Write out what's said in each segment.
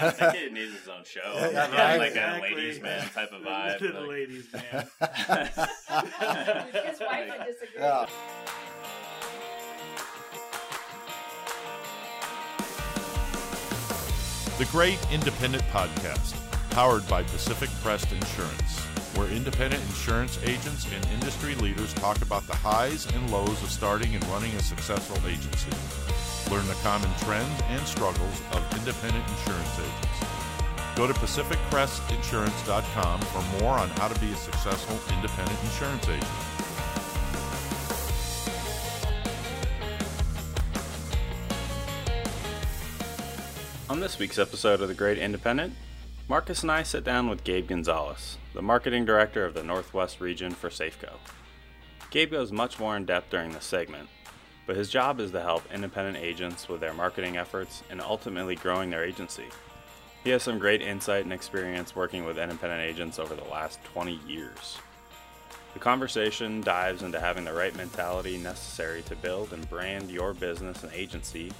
I think it needs its own show. Yeah, Yeah, right. like Exactly. a ladies' man type of vibe. the like- ladies man. His wife would disagree. Yeah. The Great Independent Podcast, powered by Pacific Crest Insurance, where independent insurance agents and industry leaders talk about the highs and lows of starting and running a successful agency. Learn the common trends and struggles of independent insurance agents. Go to PacificCrestInsurance.com for more on how to be a successful independent insurance agent. On this week's episode of The Great Independent, Marcus and I sit down with Gabe Gonzalez, the marketing director of the Northwest region for Safeco. Gabe goes much more in depth during this segment, but his job is to help independent agents with their marketing efforts and ultimately growing their agency. He has some great insight and experience working with independent agents over the last 20 years. The conversation dives into having the right mentality necessary to build and brand your business and agency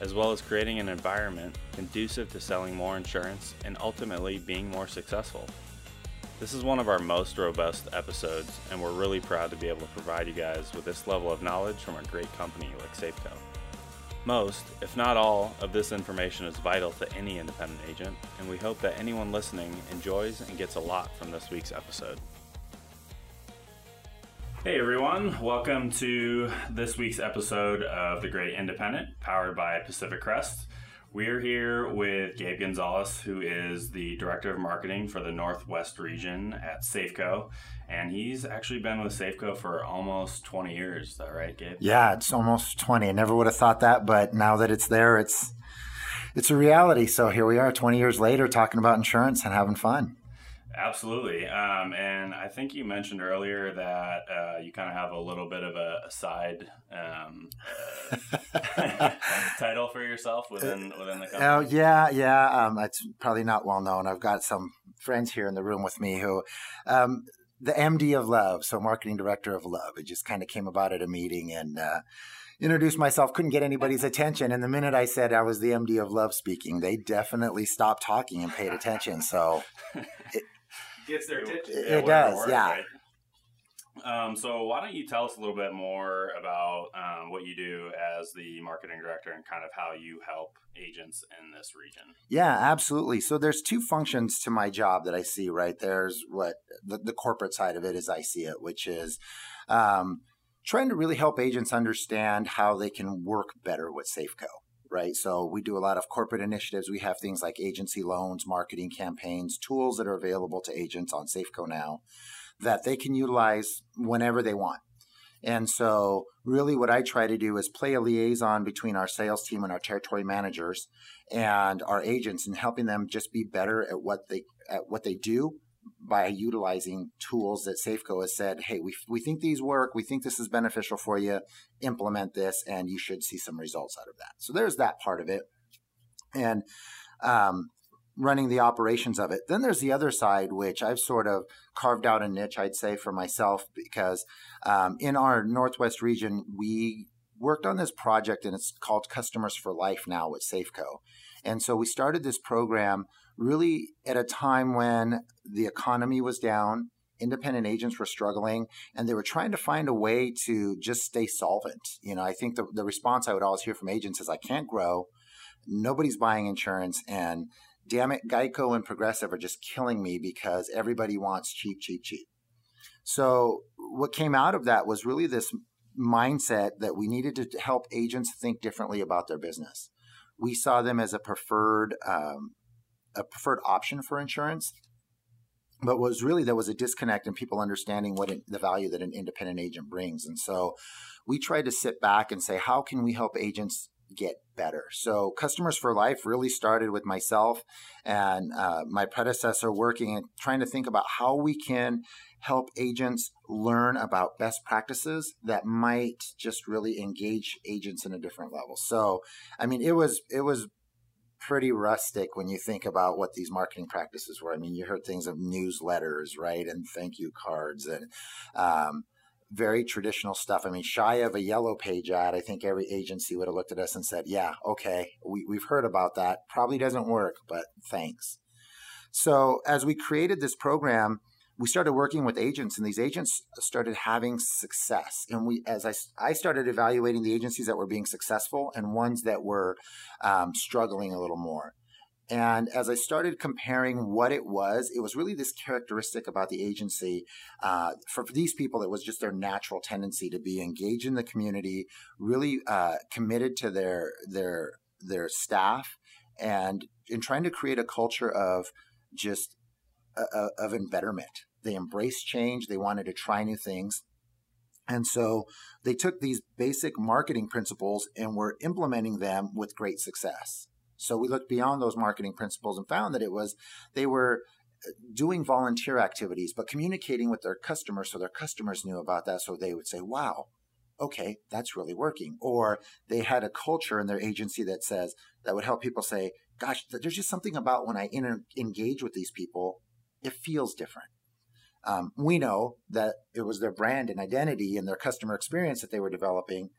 as well as creating an environment conducive to selling more insurance and ultimately being more successful. This is one of our most robust episodes, and we're really proud to be able to provide you guys with this level of knowledge from a great company like Safeco. Most, if not all, of this information is vital to any independent agent, and we hope that anyone listening enjoys and gets a lot from this week's episode. Hey everyone, welcome to this week's episode of The Great Independent, powered by Pacific Crest. We're here with Gabe Gonzalez, who is the Director of Marketing for the Northwest region at Safeco. And he's actually been with Safeco for almost 20 years. Is that right, Gabe? Yeah, it's almost 20. I never would have thought that, but now that it's there, it's it's a reality. So here we are 20 years later talking about insurance and having fun. Absolutely. Um, and I think you mentioned earlier that uh, you kind of have a little bit of a, a side um, uh, title for yourself within within the company. Oh, yeah, yeah. Um, it's probably not well known. I've got some friends here in the room with me who um, the MD of Love, so marketing director of Love. It just kind of came about at a meeting and uh, introduced myself. Couldn't get anybody's attention, and the minute I said I was the MD of Love speaking, they definitely stopped talking and paid attention. So Gets their attention. It whatever does, works, yeah. right? Um, so why don't you tell us a little bit more about um, what you do as the marketing director and kind of how you help agents in this region? Yeah, absolutely. So there's two functions to my job that I see, right? There's what the, the corporate side of it as I see it, which is um, trying to really help agents understand how they can work better with Safeco, right? So we do a lot of corporate initiatives. We have things like agency loans, marketing campaigns, tools that are available to agents on Safeco now that they can utilize whenever they want. And so, really, what I try to do is play a liaison between our sales team and our territory managers and our agents, and helping them just be better at what they at what they do by utilizing tools that Safeco has said, "Hey, we we think these work. We think this is beneficial for you. Implement this, and you should see some results out of that." So there's that part of it, and um, running the operations of it. Then there's the other side, which I've sort of carved out a niche, I'd say, for myself because um, in our Northwest region, we worked on this project and it's called Customers for Life now with Safeco. And so we started this program really at a time when the economy was down, independent agents were struggling, and they were trying to find a way to just stay solvent. You know, I think the, the response I would always hear from agents is, I can't grow, nobody's buying insurance, and damn it, Geico and Progressive are just killing me because everybody wants cheap, cheap, cheap. So, what came out of that was really this mindset that we needed to help agents think differently about their business. We saw them as a preferred um, a preferred option for insurance, but was really there was a disconnect in people understanding what it, the value that an independent agent brings, and so we tried to sit back and say, how can we help agents get better. So, Customers for Life really started with myself and uh, my predecessor working and trying to think about how we can help agents learn about best practices that might just really engage agents in a different level. So, I mean, it was it was pretty rustic when you think about what these marketing practices were. I mean, you heard things of newsletters, right, and thank you cards, and um, very traditional stuff. I mean, shy of a yellow page ad, I think every agency would have looked at us and said, yeah, okay, we, we've heard about that. Probably doesn't work, but thanks. So as we created this program, we started working with agents and these agents started having success and we as i, I started evaluating the agencies that were being successful and ones that were um, struggling a little more and as I started comparing what it was, it was really this characteristic about the agency. Uh, for, for, these people, it was just their natural tendency to be engaged in the community, really uh, committed to their their their staff, and in trying to create a culture of just uh, of embetterment. They embraced change. They wanted to try new things. And so they took these basic marketing principles and were implementing them with great success. So we looked beyond those marketing principles and found that it was they were uh, doing volunteer activities, but communicating with their customers so their customers knew about that. So they would say, wow, okay, that's really working. Or they had a culture in their agency that says, that would help people say, gosh, there's just something about when I engage with these people, it feels different. Um, we know that it was their brand and identity and their customer experience that they were developing.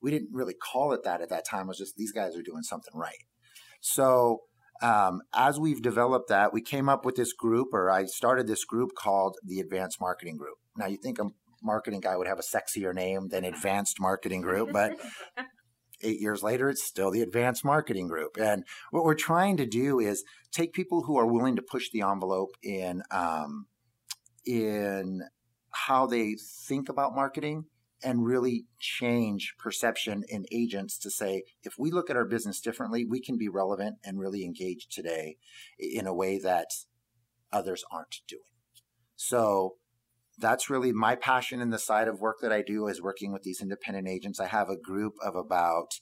We didn't really call it that at that time. It was just these guys are doing something right. So um, as we've developed that, we came up with this group, or I started this group called the Advanced Marketing Group. Now, you think a marketing guy would have a sexier name than Advanced Marketing Group, but eight years later, it's still the Advanced Marketing Group. And what we're trying to do is take people who are willing to push the envelope in um, in how they think about marketing and really change perception in agents to say, if we look at our business differently, we can be relevant and really engaged today in a way that others aren't doing. So that's really my passion and the side of work that I do is working with these independent agents. I have a group of about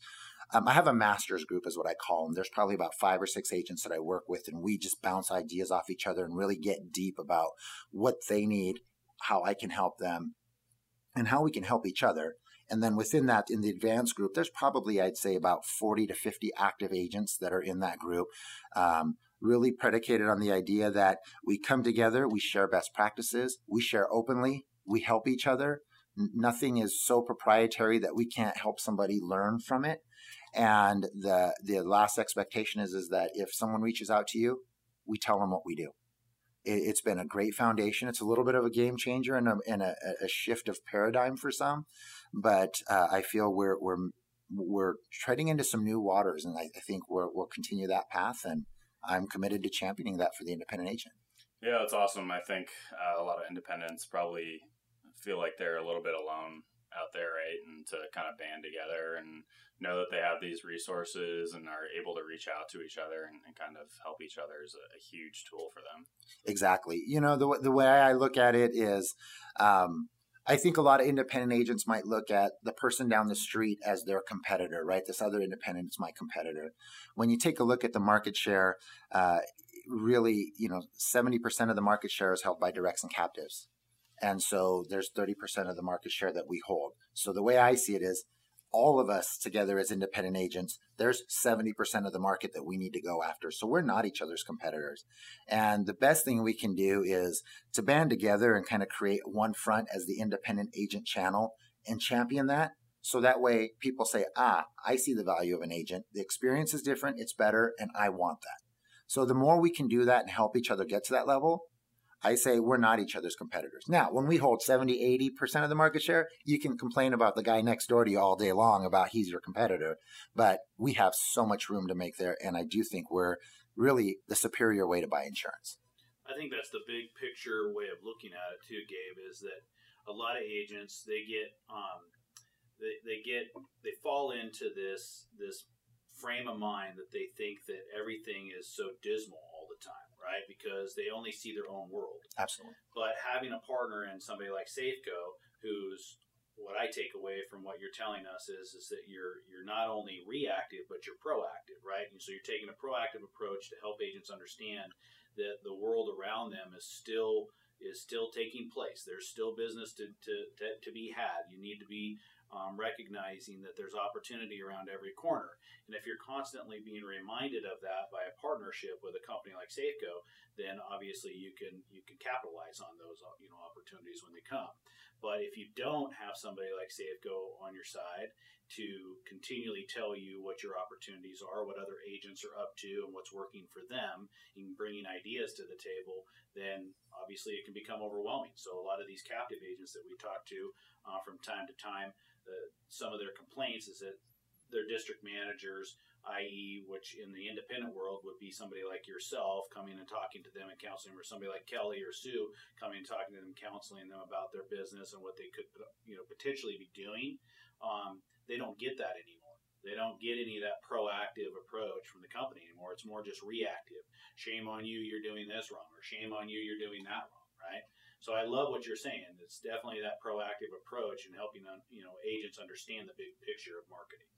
um, I have a master's group, is what I call them. There's probably about five or six agents that I work with, and we just bounce ideas off each other and really get deep about what they need, how I can help them, and how we can help each other. And then within that, in the advanced group, there's probably, I'd say, about 40 to 50 active agents that are in that group. Um, really predicated on the idea that we come together, we share best practices, we share openly, we help each other. Nothing is so proprietary that we can't help somebody learn from it. And the the last expectation is is that if someone reaches out to you, we tell them what we do it, has been a great foundation. It's a little bit of a game changer and a, and a, a shift of paradigm for some, but uh, I feel we're we're we're treading into some new waters, and I, I think we will continue that path. And I'm committed to championing that for the independent agent. Yeah, that's awesome. I think uh, a lot of independents probably feel like they're a little bit alone out there, right? And to kind of band together and know that they have these resources and are able to reach out to each other and, and kind of help each other is a, a, huge tool for them. Exactly. You know, the, the way I look at it is, um, I think a lot of independent agents might look at the person down the street as their competitor, right? This other independent is my competitor. When you take a look at the market share, uh, really, you know, 70% of the market share is held by directs and captives. And so there's 30% of the market share that we hold. So the way I see it is all of us together as independent agents, there's 70% of the market that we need to go after. So we're not each other's competitors. And the best thing we can do is to band together and kind of create one front as the independent agent channel and champion that. So that way people say, ah, I see the value of an agent. The experience is different. It's better. And I want that. So the more we can do that and help each other get to that level, I say we're not each other's competitors. Now, when we hold 70, 80% of the market share, you can complain about the guy next door to you all day long about he's your competitor. But we have so much room to make there. And I do think we're really the superior way to buy insurance. I think that's the big picture way of looking at it too, Gabe, is that a lot of agents, they get, um, they, they get, they fall into this, this frame of mind that they think that everything is so dismal right? Because they only see their own world. Absolutely. But having a partner in somebody like Safeco, who's what I take away from what you're telling us is is that you're you're not only reactive but you're proactive, right? And so you're taking a proactive approach to help agents understand that the world around them is still is still taking place. There's still business to, to, to, to be had. You need to be um, recognizing that there's opportunity around every corner. And if you're constantly being reminded of that by a partnership with a company like Safeco, then obviously you can you can capitalize on those uh, you know opportunities when they come. But if you don't have somebody like Safeco on your side to continually tell you what your opportunities are, what other agents are up to, and what's working for them, and bringing ideas to the table, then obviously it can become overwhelming. So a lot of these captive agents that we talk to uh, from time to time the, some of their complaints is that their district managers, i.e., which in the independent world would be somebody like yourself coming and talking to them and counseling, or somebody like Kelly or Sue coming and talking to them, counseling them about their business and what they could, you know, potentially be doing. Um, they don't get that anymore. They don't get any of that proactive approach from the company anymore. It's more just reactive. Shame on you, you're doing this wrong, or shame on you, you're doing that wrong? So I love what you're saying. It's definitely that proactive approach and helping you know agents understand the big picture of marketing.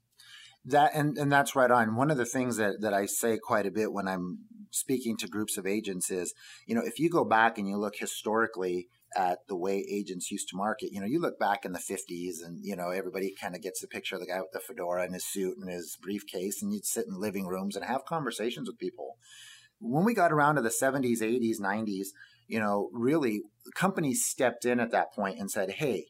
That and, and that's right on. One of the things that, that I say quite a bit when I'm speaking to groups of agents is, you know, if you go back and you look historically at the way agents used to market, you know, you look back in the 50s and, you know, everybody kind of gets the picture of the guy with the fedora and his suit and his briefcase, and you'd sit in living rooms and have conversations with people. When we got around to the 70s, 80s, 90s, you know, really companies stepped in at that point and said, "Hey,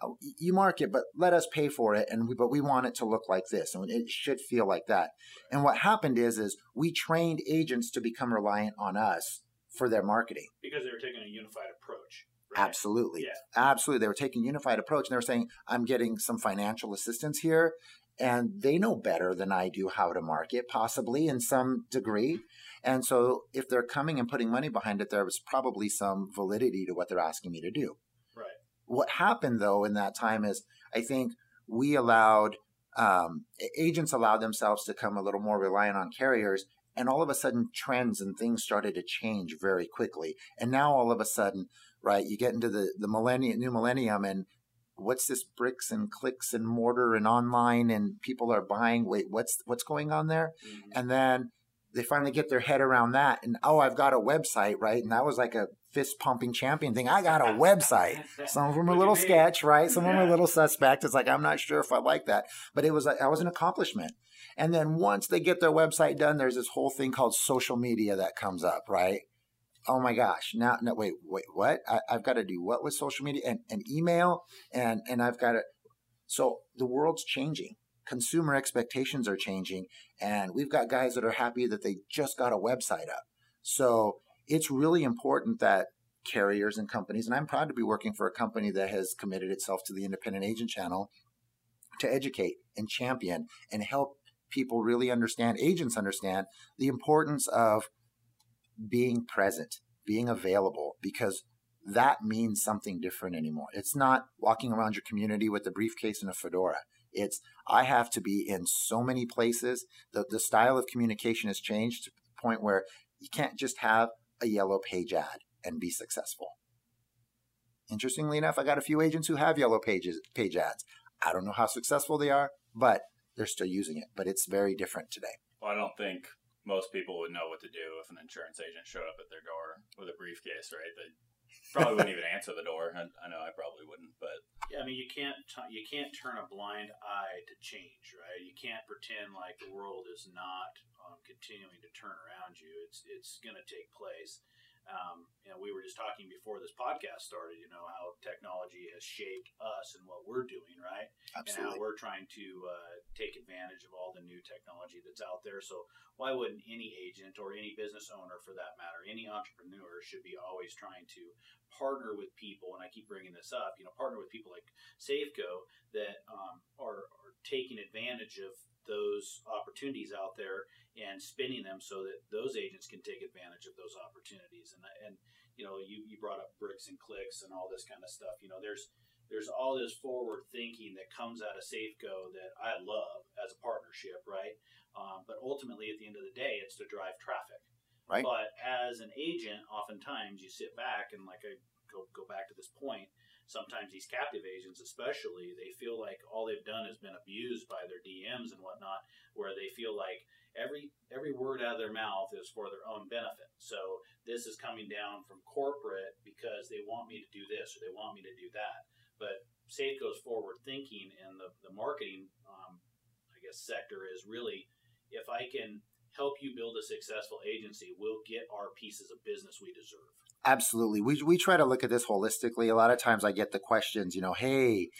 oh, you market, but let us pay for it, and we, but we want it to look like this, and it should feel like that." And what happened is, is we trained agents to become reliant on us for their marketing because they were taking a unified approach. Right? Absolutely, yeah. absolutely. They were taking unified approach, and they were saying, "I'm getting some financial assistance here." And they know better than I do how to market, possibly in some degree. And so if they're coming and putting money behind it, there was probably some validity to what they're asking me to do. Right. What happened though in that time is I think we allowed um, agents allowed themselves to come a little more reliant on carriers and all of a sudden trends and things started to change very quickly and now all of a sudden right you get into the the millennium new millennium and what's this bricks and clicks and mortar and online and people are buying wait what's what's going on there mm-hmm. and then they finally get their head around that and oh i've got a website right? And that was like a fist pumping champion thing. I got a website. Some of them are a little sketch right? Some of them are a little suspect. It's like i'm not sure if i like that. But it was that was an accomplishment. And then once they get their website done there's this whole thing called social media that comes up right? Oh my gosh. Now no wait wait what? I, have got to do what with social media? And, and email? And and i've got to so the world's changing consumer expectations are changing and we've got guys that are happy that they just got a website up. So it's really important that carriers and companies and i'm proud to be working for a company that has committed itself to the independent agent channel to educate and champion and help people really understand agents understand the importance of being present being available because that means something different anymore. It's not walking around your community with a briefcase and a fedora it's I have to be in so many places. The the style of communication has changed to the point where you can't just have a yellow page ad and be successful. Interestingly enough, I got a few agents who have yellow pages page ads. I don't know how successful they are, but they're still using it. But it's very different today. Well, I don't think most people would know what to do if an insurance agent showed up at their door with a briefcase, right? Probably wouldn't even answer the door. I, I, know I probably wouldn't, but yeah, I mean, you can't t- you can't turn a blind eye to change, right? You can't pretend like the world is not um, continuing to turn around you. It's it's going to take place. Um, you know, we were just talking before this podcast started. You know how technology has shaped us and what we're doing, right? Absolutely. And how we're trying to uh, take advantage of all the new technology that's out there. So why wouldn't any agent or any business owner, for that matter, any entrepreneur, should be always trying to partner with people? And I keep bringing this up. You know, partner with people like Safeco that um, are, are taking advantage of those opportunities out there and spinning them so that those agents can take advantage of those opportunities. And and you know, you, you brought up bricks and clicks and all this kind of stuff. You know, there's there's all this forward thinking that comes out of Safeco that I love as a partnership, right? Um, but ultimately, at the end of the day, it's to drive traffic. Right. But as an agent, oftentimes you sit back and like I go go back to this point sometimes these captive agents especially they feel like all they've done has been abused by their dms and whatnot where they feel like every every word out of their mouth is for their own benefit so this is coming down from corporate because they want me to do this or they want me to do that but Safeco's forward thinking and the, the marketing, um, I guess, sector is really if I can help you build a successful agency, we'll get our pieces of business we deserve. Absolutely. We, we try to look at this holistically. A lot of times I get the questions, you know, hey,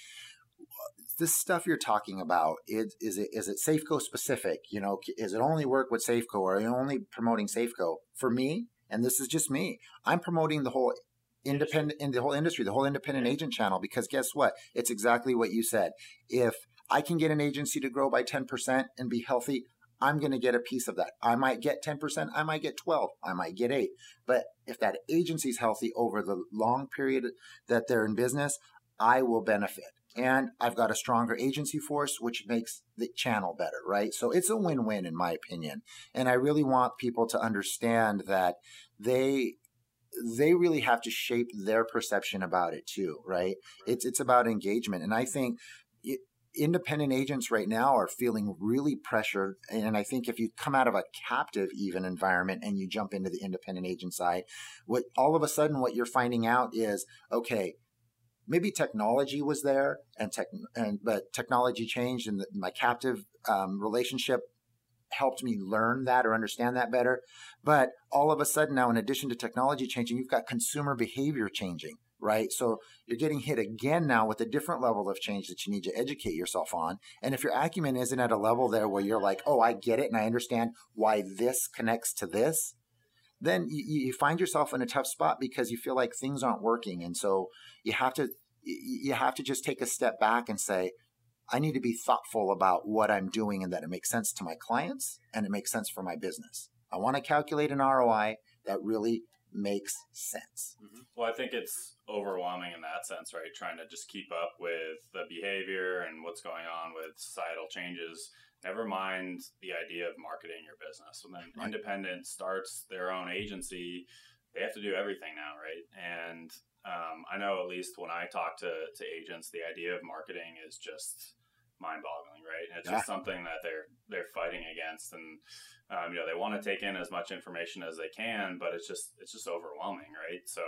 this stuff you're talking about is, is it is it Safeco specific? You know, is it only work with Safeco or are you only promoting Safeco? For me, and this is just me, I'm promoting the whole independent in the whole industry, the whole independent agent channel because guess what? It's exactly what you said. If I can get an agency to grow by 10% and be healthy, I'm going to get a piece of that. I might get 10%, I might get 12, I might get 8. But if that agency's healthy over the long period that they're in business, I will benefit. And I've got a stronger agency force, which makes the channel better, right? So it's a win win, in my opinion. And I really want people to understand that they they really have to shape their perception about it too, right? It's it's about engagement, and I think independent agents right now are feeling really pressured. And I think if you come out of a captive even environment and you jump into the independent agent side, what all of a sudden what you're finding out is okay maybe technology was there and tech and but technology changed and the, my captive um, relationship helped me learn that or understand that better but all of a sudden now in addition to technology changing you've got consumer behavior changing right? So you're getting hit again now with a different level of change that you need to educate yourself on. And if your acumen isn't at a level there where you're like oh i get it and i understand why this connects to this then you, you find yourself in a tough spot because you feel like things aren't working. And so you have to you have to just take a step back and say i need to be thoughtful about what i'm doing and that it makes sense to my clients and it makes sense for my business. I want to calculate an roi that really makes sense. Mm-hmm. well i think it's overwhelming in that sense right? Trying to just keep up with the behavior and what's going on with societal changes. Never mind the idea of marketing your business. When an right. independent starts their own agency they have to do everything now right? And um, I know at least when I talk to, to agents, the idea of marketing is just mind boggling, right? It's yeah. just something that they're they're fighting against, and um, you know they want to take in as much information as they can, but it's just it's just overwhelming, right? So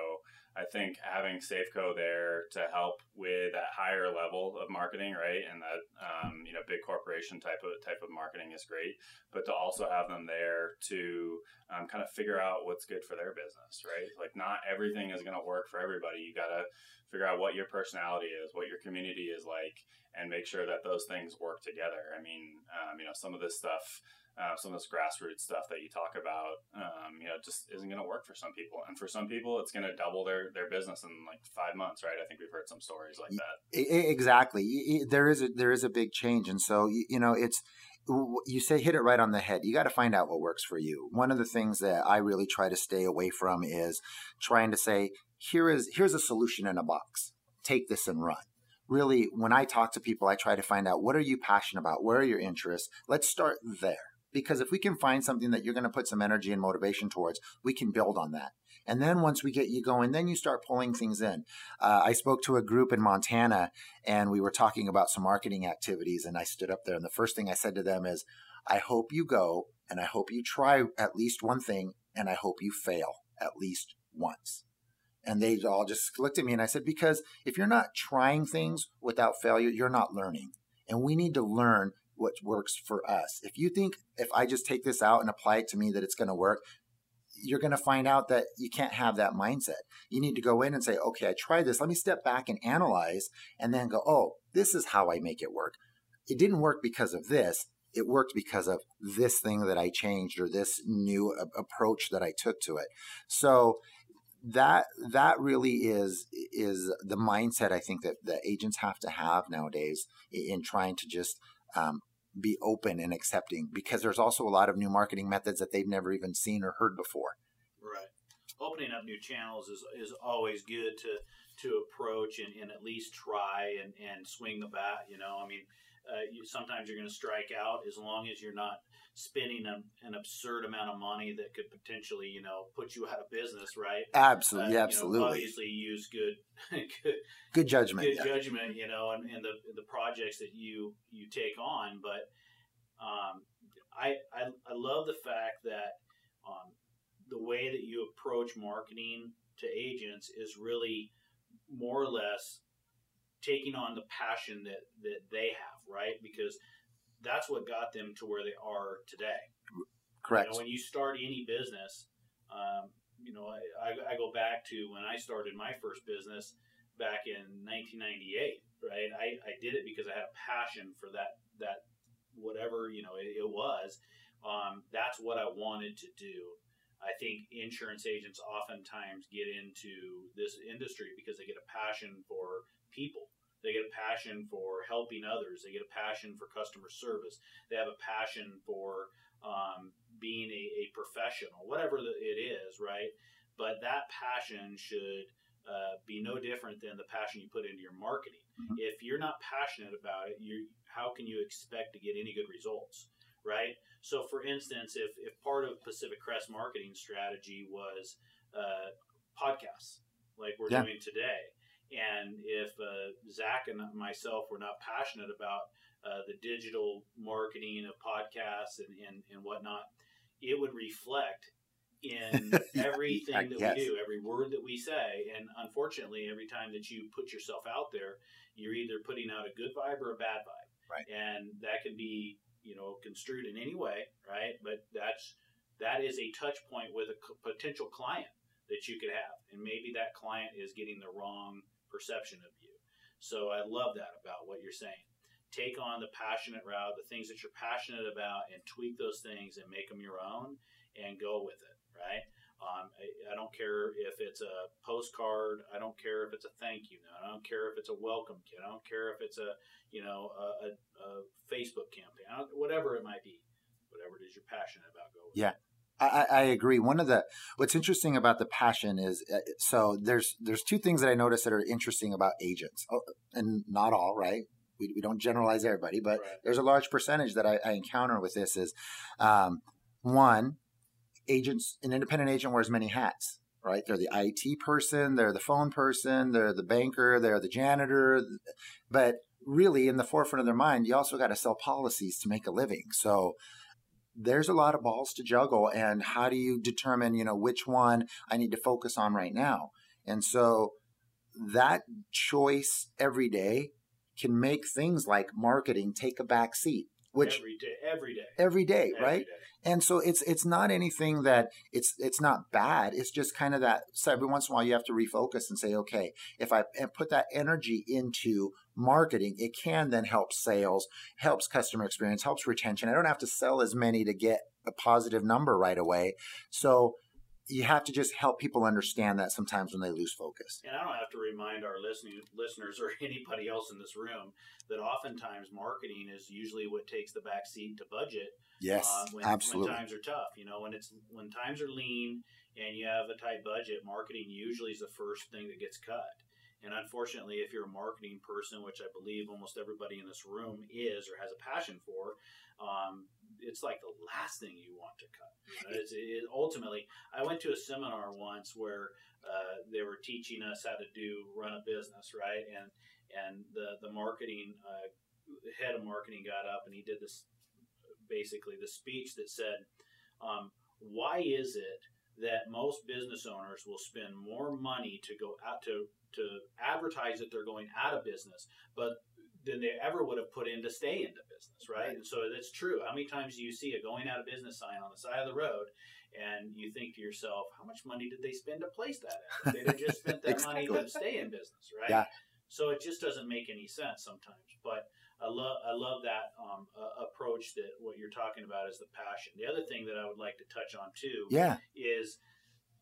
I think having Safeco there to help with that higher level of marketing, right, and that um, you know big corporation type of type of marketing is great, but to also have them there to um, kind of figure out what's good for their business, right? Like not everything is going to work for everybody. You got to figure out what your personality is, what your community is like, and make sure that those things work together. I mean, um, you know, some of this stuff uh, some of this grassroots stuff that you talk about, um, you know, just isn't going to work for some people. And for some people, it's going to double their, their business in like five months, right? I think we've heard some stories like that. Exactly. There is a, there is a big change. And so, you know, it's, you say hit it right on the head. You got to find out what works for you. One of the things that I really try to stay away from is trying to say, here is, here's a solution in a box. Take this and run really when i talk to people i try to find out what are you passionate about where are your interests let's start there because if we can find something that you're going to put some energy and motivation towards, we can build on that. And then once we get you going, then you start pulling things in. Uh, I spoke to a group in Montana and we were talking about some marketing activities. And I stood up there, and the first thing I said to them is, I hope you go and I hope you try at least one thing and I hope you fail at least once. And they all just looked at me and I said, because if you're not trying things without failure, you're not learning. And we need to learn what works for us. If you think if I just take this out and apply it to me that it's going to work, you're going to find out that you can't have that mindset. You need to go in and say, okay, I tried this. Let me step back and analyze and then go, oh, this is how I make it work. It didn't work because of this. It worked because of this thing that I changed or this new approach that I took to it. So that that really is is the mindset I think that the agents have to have nowadays in trying to just um, be open and accepting because there's also a lot of new marketing methods that they've never even seen or heard before. Right. Opening up new channels is, is always good to to approach and, and at least try and, and swing the bat. You know, I mean, uh, you, sometimes you're going to strike out as long as you're not spending a, an absurd amount of money that could potentially, you know, put you out of business, right? Absolutely, uh, absolutely. Know, obviously, use good, good, good judgment, good yeah. judgment, you know, and, and the the projects that you you take on. But um, I, I I love the fact that um, the way that you approach marketing to agents is really more or less taking on the passion that that they have, right? Because that's what got them to where they are today. Correct. You know, when you start any business, um, you know, I, I, I go back to when I started my first business back in 1998, right? I, I did it because I had a passion for that that whatever you know it, it was. Um, that's what I wanted to do. I think insurance agents oftentimes get into this industry because they get a passion for people. They get a passion for helping others. They get a passion for customer service. They have a passion for um, being a, a, professional, whatever it is, right? But that passion should uh, be no different than the passion you put into your marketing. Mm-hmm. If you're not passionate about it, you how can you expect to get any good results? right? So, for instance, if, if part of Pacific Crest marketing strategy was uh, podcasts, like we're yeah. doing today, and if uh, Zach and myself were not passionate about uh, the digital marketing of podcasts and, and, and whatnot, it would reflect in everything that we do, every word that we say. And unfortunately, every time that you put yourself out there, you're either putting out a good vibe or a bad vibe. Right. And that can be you know construed in any way, right? But that's that is a touch point with a potential client that you could have, and maybe that client is getting the wrong perception of you. So I love that about what you're saying. Take on the passionate route, the things that you're passionate about, and tweak those things and make them your own, and go with it, right? Um, I, I, don't care if it's a postcard. I don't care if it's a thank you note. I don't care if it's a welcome kit. I don't care if it's a you know a, a, a Facebook campaign. whatever it might be, whatever it is you're passionate about, go. With it. yeah. I, I, agree. One of the what's interesting about the passion is uh, so there's there's two things that I notice that are interesting about agents, oh, and not all right. We, we don't generalize everybody, but right. there's a large percentage that I, I encounter with this is um, one agents, an independent agent wears many hats, right? They're the IT person, they're the phone person, they're the banker, they're the janitor. But really, in the forefront of their mind, you also got to sell policies to make a living. So there's a lot of balls to juggle. And how do you determine, you know, which one I need to focus on right now? And so that choice every day can make things like marketing take a back seat which every day every day every day every right day and so it's it's not anything that it's it's not bad. It's just kind of that so every once in a while you have to refocus and say okay if i put that energy into marketing it can then help sales helps customer experience helps retention. I don't have to sell as many to get a positive number right away. So you have to just help people understand that sometimes when they lose focus. And I don't have to remind our listening listeners or anybody else in this room that oftentimes marketing is usually what takes the back seat to budget. Yes, uh, when, absolutely. When times are tough, you know, when it's when times are lean and you have a tight budget, marketing usually is the first thing that gets cut. And unfortunately, if you're a marketing person, which I believe almost everybody in this room is or has a passion for, um, it's like the last thing you want to cut. It's, it, ultimately, I went to a seminar once where uh, they were teaching us how to do run a business, right? And and the the marketing uh, head of marketing got up and he did this basically the speech that said, um, "Why is it that most business owners will spend more money to go out to to advertise that they're going out of business, but than they ever would have put in to stay into business, right? And so that's true. How many times do you see a going out of business sign on the side of the road and you think to yourself, how much money did they spend to place that at? They'd have just spent that exactly. money to stay in business, right? Yeah. So it just doesn't make any sense sometimes. But I love I love that um, uh, approach that what you're talking about is the passion. The other thing that I would like to touch on too, yeah, is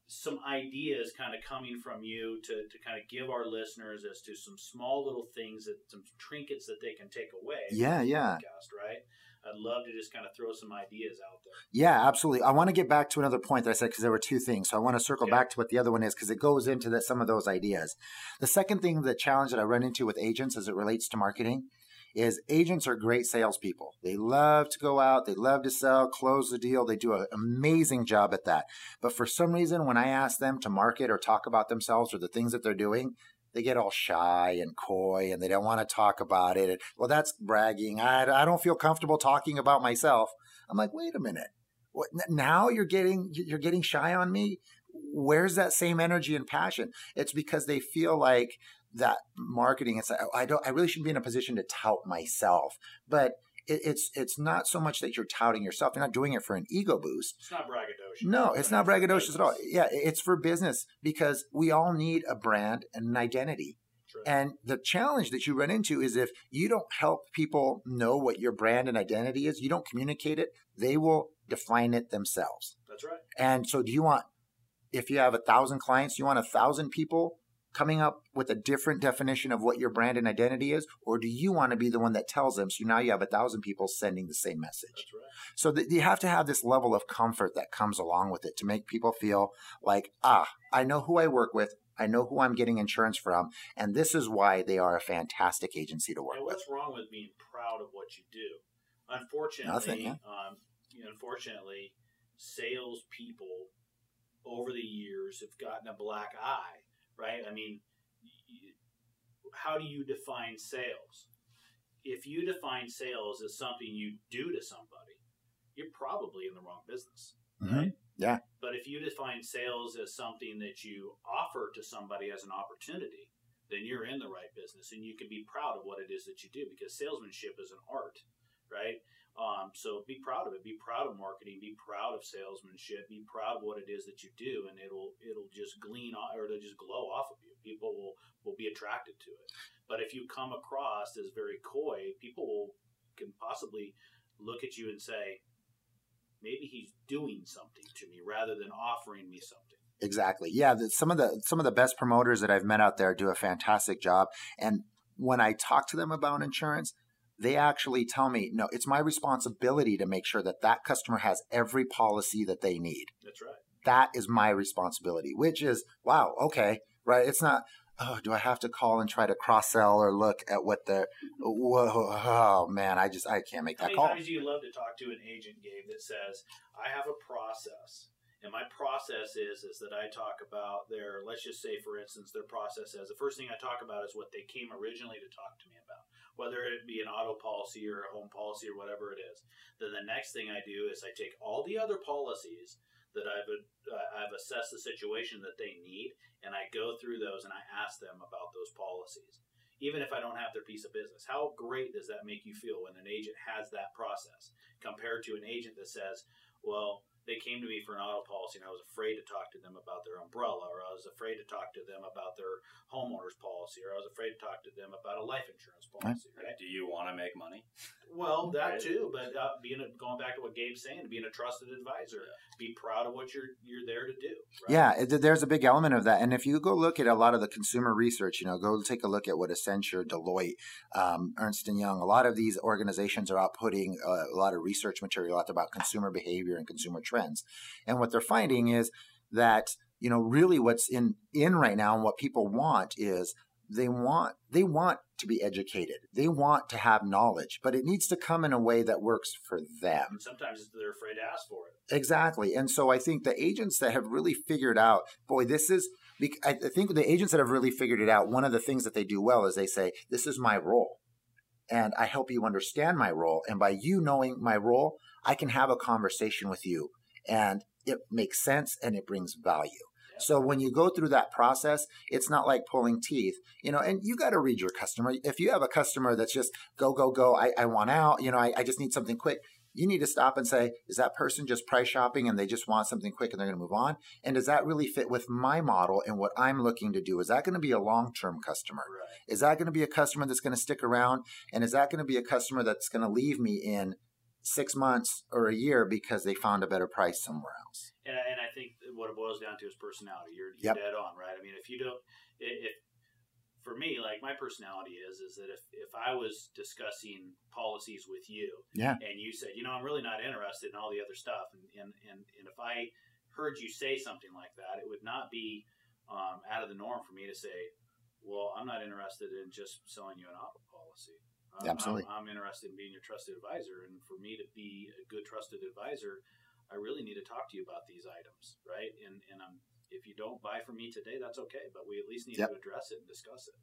some ideas kind of coming from you to, to kind of give our listeners as to some small little things that some trinkets that they can take away. Yeah, yeah. Podcast, right? I'd love to just kind of throw some ideas out there. Yeah, absolutely. I want to get back to another point that I said because there were two things. So I want to circle back to what the other one is because it goes into that some of those ideas. The second thing, the challenge that I run into with agents as it relates to marketing is agents are great salespeople. They love to go out, they love to sell, close the deal. They do an amazing job at that. But for some reason, when I ask them to market or talk about themselves or the things that they're doing, they get all shy and coy and they don't want to talk about it. Well, that's bragging. I, I don't feel comfortable talking about myself. I'm like, wait a minute. What, now you're getting you're getting shy on me where's that same energy and passion? It's because they feel like that marketing. It's like, oh, I don't, I really shouldn't be in a position to tout myself, but it, it's it's not so much that you're touting yourself. You're not doing it for an ego boost. It's not braggadocious. No, it's not braggadocious at all. Yeah, it's for business because we all need a brand and an identity. True. And the challenge that you run into is if you don't help people know what your brand and identity is, you don't communicate it, they will define it themselves. That's right. And so, do you want, if you have a thousand clients, you want a thousand people coming up with a different definition of what your brand and identity is? Or do you want to be the one that tells them? So now you have a thousand people sending the same message. Right. So that you have to have this level of comfort that comes along with it to make people feel like, ah, I know who I work with. I know who I'm getting insurance from. And this is why they are a fantastic agency to work And with. what's wrong with being proud of what you do? Unfortunately, Nothing, yeah. um, unfortunately, salespeople over the years have gotten a black eye, right? I mean, how do you define sales? If you define sales as something you do to somebody, you're probably in the wrong business, Mhm. right? Yeah. But if you define sales as something that you offer to somebody as an opportunity, then you're in the right business and you can be proud of what it is that you do because salesmanship is an art, right? Um, so be proud of it. Be proud of marketing. Be proud of salesmanship. Be proud of what it is that you do, and it'll it'll just glean or it'll just glow off of you. People will will be attracted to it. But if you come across as very coy, people will can possibly look at you and say, maybe he's doing something to me rather than offering me something. Exactly. Yeah. The, some of the some of the best promoters that I've met out there do a fantastic job. And when I talk to them about insurance, they actually tell me, no, it's my responsibility to make sure that that customer has every policy that they need. That's right. That is my responsibility. Which is wow. Okay. Right. It's not. Oh, do I have to call and try to cross sell or look at what the? Whoa, oh man, I just I can't make How that many call. times do you love to talk to an agent, Gabe, that says, I have a process. And my process is is that I talk about their let's just say for instance their process as the first thing I talk about is what they came originally to talk to me about whether it be an auto policy or a home policy or whatever it is then the next thing I do is I take all the other policies that I've uh, I've assessed the situation that they need and I go through those and I ask them about those policies even if I don't have their piece of business. How great does that make you feel when an agent has that process compared to an agent that says, well, they came to me for an auto policy and I was afraid to talk to them about their umbrella or I was afraid to talk to them about their homeowner's policy or I was afraid to talk to them about a life insurance policy, right? Do you want to make money? Well, that Right. too, but uh, being a, going back to what Gabe's saying, being a trusted advisor, be proud of what you're you're there to do. Right? Yeah, it- there's a big element of that. And if you go look at a lot of the consumer research, you know, go take a look at what Accenture, Deloitte, um, Ernst and Young, a lot of these organizations are out putting uh, a lot of research material out about consumer behavior and consumer trends. And what they're finding is that you know really what's in in right now and what people want is they want they want to be educated they want to have knowledge but it needs to come in a way that works for them sometimes they're afraid to ask for it. Exactly. And so I think the agents that have really figured out, boy, this is, I think the agents that have really figured it out, one of the things that they do well is they say, this is my role. And I help you understand my role. And by you knowing my role, I can have a conversation with you and it makes sense and it brings value. So when you go through that process, it's not like pulling teeth, you know, and you got to read your customer. If you have a customer that's just go, go, go, I, I want out, you know, I, I just need something quick. You need to stop and say, is that person just price shopping and they just want something quick and they're going to move on? And does that really fit with my model and what I'm looking to do? Is that going to be a long term customer? Right. Is that going to be a customer that's going to stick around? And is that going to be a customer that's going to leave me in six months or a year because they found a better price somewhere else? And, and I think what it boils down to is personality. You're, you're Yep. dead on, right? I mean, if you don't, if for me, like my personality is, is that if if I was discussing policies with you, Yeah. and you said, you know, I'm really not interested in all the other stuff, and and and, and if I heard you say something like that, it would not be um, out of the norm for me to say, well, I'm not interested in just selling you an auto policy. Um, Absolutely. I'm, I'm interested in being your trusted advisor, and for me to be a good trusted advisor, I really need to talk to you about these items, right? And and I'm if you don't buy from me today, that's okay, but we at least need Yep. to address it and discuss it.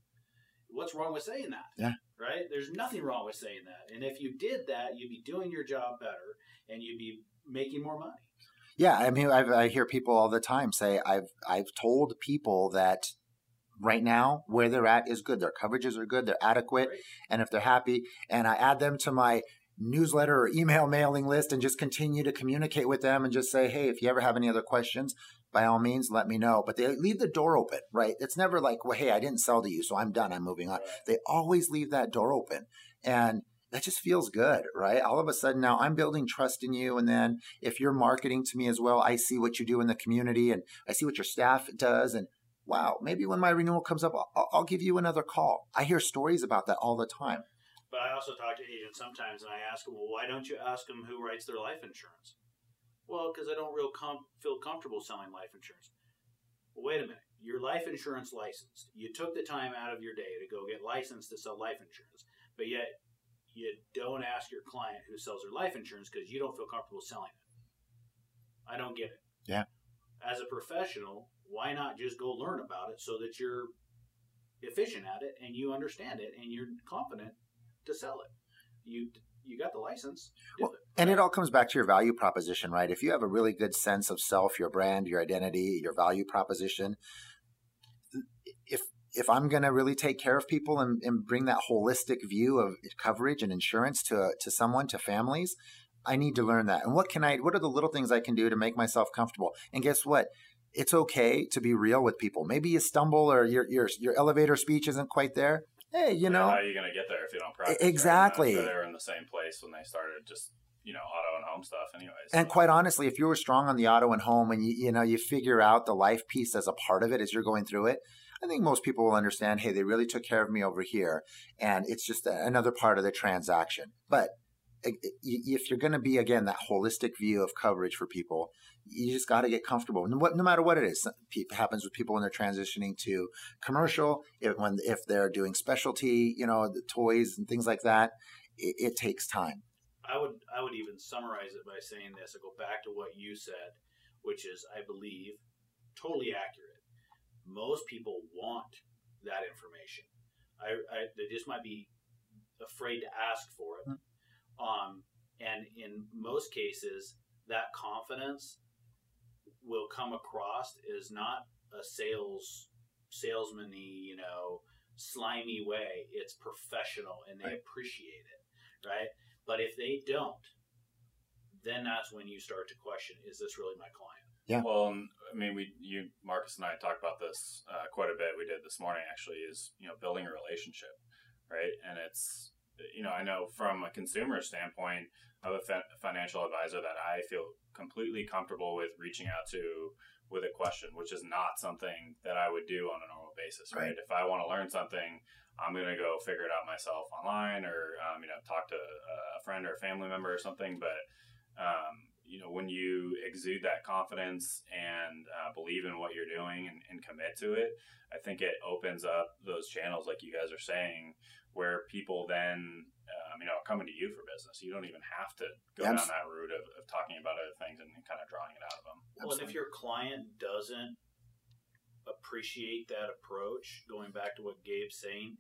What's wrong with saying that? Yeah. Right? There's nothing wrong with saying that. And if you did that, you'd be doing your job better and you'd be making more money. Yeah, I mean, I've, I hear people all the time say, "I've I've told people that right now where they're at is good. Their coverages are good. They're adequate. Right. And if they're happy and I add them to my newsletter or email mailing list and just continue to communicate with them and just say, Hey, if you ever have any other questions, by all means, let me know. But they leave the door open, right? It's never like, well, hey, I didn't sell to you, so I'm done. I'm moving on. They always leave that door open. And that just feels good, right? All of a sudden now I'm building trust in you. And then if you're marketing to me as well, I see what you do in the community and I see what your staff does. And wow, maybe when my renewal comes up, I'll, I'll give you another call. I hear stories about that all the time. But I also talk to agents sometimes, and I ask them, "Well, why don't you ask them who writes their life insurance?" Well, because I don't real com- feel comfortable selling life insurance. Well, wait a minute. You're life insurance licensed. You took the time out of your day to go get licensed to sell life insurance, but yet you don't ask your client who sells their life insurance because you don't feel comfortable selling it. I don't get it. Yeah. As a professional, why not just go learn about it so that you're efficient at it and you understand it and you're confident to sell it? You you got the license. Well, it. and it all comes back to your value proposition, right? If you have a really good sense of self, your brand, your identity, your value proposition, if if I'm going to really take care of people and, and bring that holistic view of coverage and insurance to to someone, to families, I need to learn that. And what can I? What are the little things I can do to make myself comfortable? And guess what? It's okay to be real with people. Maybe you stumble or your your your elevator speech isn't quite there. Hey, you know, how are you going to get there if you don't practice? Exactly. I'm they were in the same place when they started just, you know, auto and home stuff anyways. And quite honestly, if you were strong on the auto and home and you, you know, you figure out the life piece as a part of it as you're going through it, I think most people will understand, hey, they really took care of me over here. And it's just another part of the transaction. But eh, eh, i- i- if you're going to be, again, that holistic view of coverage for people, you just got to get comfortable. No, no matter what it is, it happens with people when they're transitioning to commercial, if, when, if they're doing specialty, you know, the toys and things like that, it, it takes time. I would I would even summarize it by saying this. I go back to what you said, which is I believe totally accurate. Most people want that information. I, I they just might be afraid to ask for it. Um, and in most cases, that confidence will come across is not a sales salesman-y, you know, slimy way. It's professional and they Right. appreciate it, right? But if they don't, then that's when you start to question: Is this really my client? Yeah. Well, I mean, we, you, Marcus and I talked about this uh, quite a bit. We did this morning actually. Is you know building a relationship, right? And it's you know I know from a consumer standpoint, of a fa- financial advisor that I feel completely comfortable with reaching out to with a question, which is not something that I would do on a normal basis, right? Right. If I want to learn something, I'm going to go figure it out myself online or, um, you know, talk to a friend or a family member or something. But, um, you know, when you exude that confidence and uh, believe in what you're doing and, and commit to it, I think it opens up those channels, like you guys are saying, where people then, um, you know, are coming to you for business. You don't even have to go Abs- down that route of, of talking about other things and kind of drawing it out of them. Well, and if your client doesn't appreciate that approach, going back to what Gabe's saying,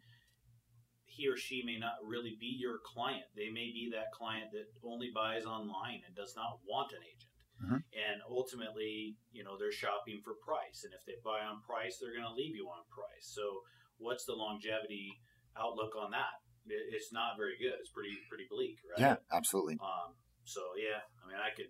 he or she may not really be your client. They may be that client that only buys online and does not want an agent. Mhm. And ultimately, you know, they're shopping for price. And if they buy on price, they're going to leave you on price. So, what's the longevity outlook on that? It- It's not very good. It's pretty pretty bleak, right? Yeah, absolutely. Um, so yeah, I mean, I could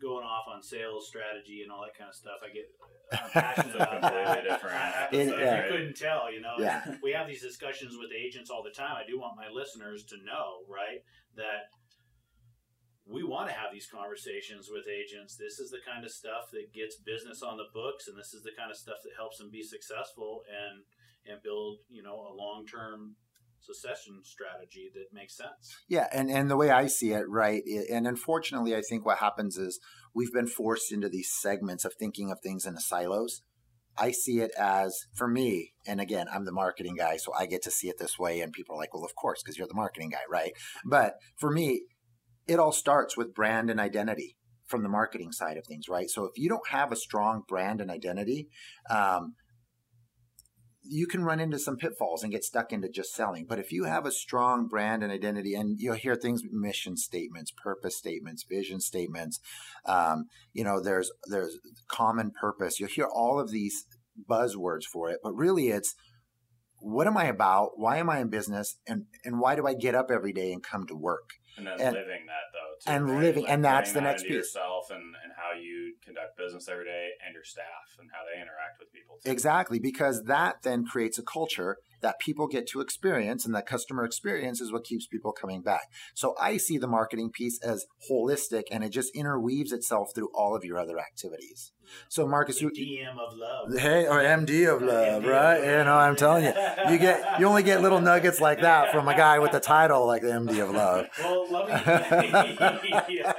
going off on sales strategy and all that kind of stuff. I get I'm passionate about that. I- It- yeah. you couldn't tell, you know, Yeah. we have these discussions with agents all the time. I do want my listeners to know, right, that we want to have these conversations with agents. This is the kind of stuff that gets business on the books, and this is the kind of stuff that helps them be successful and and build, you know, a long term succession strategy that makes sense. Yeah, and and the way I see it, right, and unfortunately, I think what happens is we've been forced into these segments of thinking of things in silos. I see it as, for me, and again, I'm the marketing guy, so I get to see it this way, and people are like, well, of course, because you're the marketing guy, right? But for me, it all starts with brand and identity from the marketing side of things, right? So if you don't have a strong brand and identity, um, you can run into some pitfalls and get stuck into just selling. But if you have a strong brand and identity, and you'll hear things, mission statements, purpose statements, vision statements, um, you know, there's there's common purpose. You'll hear all of these buzzwords for it, but really it's what am I about? Why am I in business? And and why do I get up every day and come to work? And then and, living that though, too, and right? living, like and that's the next piece. Yourself and, and how you conduct business every day, and your staff, and how they interact with people. Too. Exactly, because that then creates a culture that people get to experience, and that customer experience is what keeps people coming back. So I see the marketing piece as holistic, and it just interweaves itself through all of your other activities. So Marcus, you DM of love, hey, or MD of love, MD right? Of love. You know, I'm telling you, you get you only get little nuggets like that from a guy with a title like the MD of love. Well, let me yeah,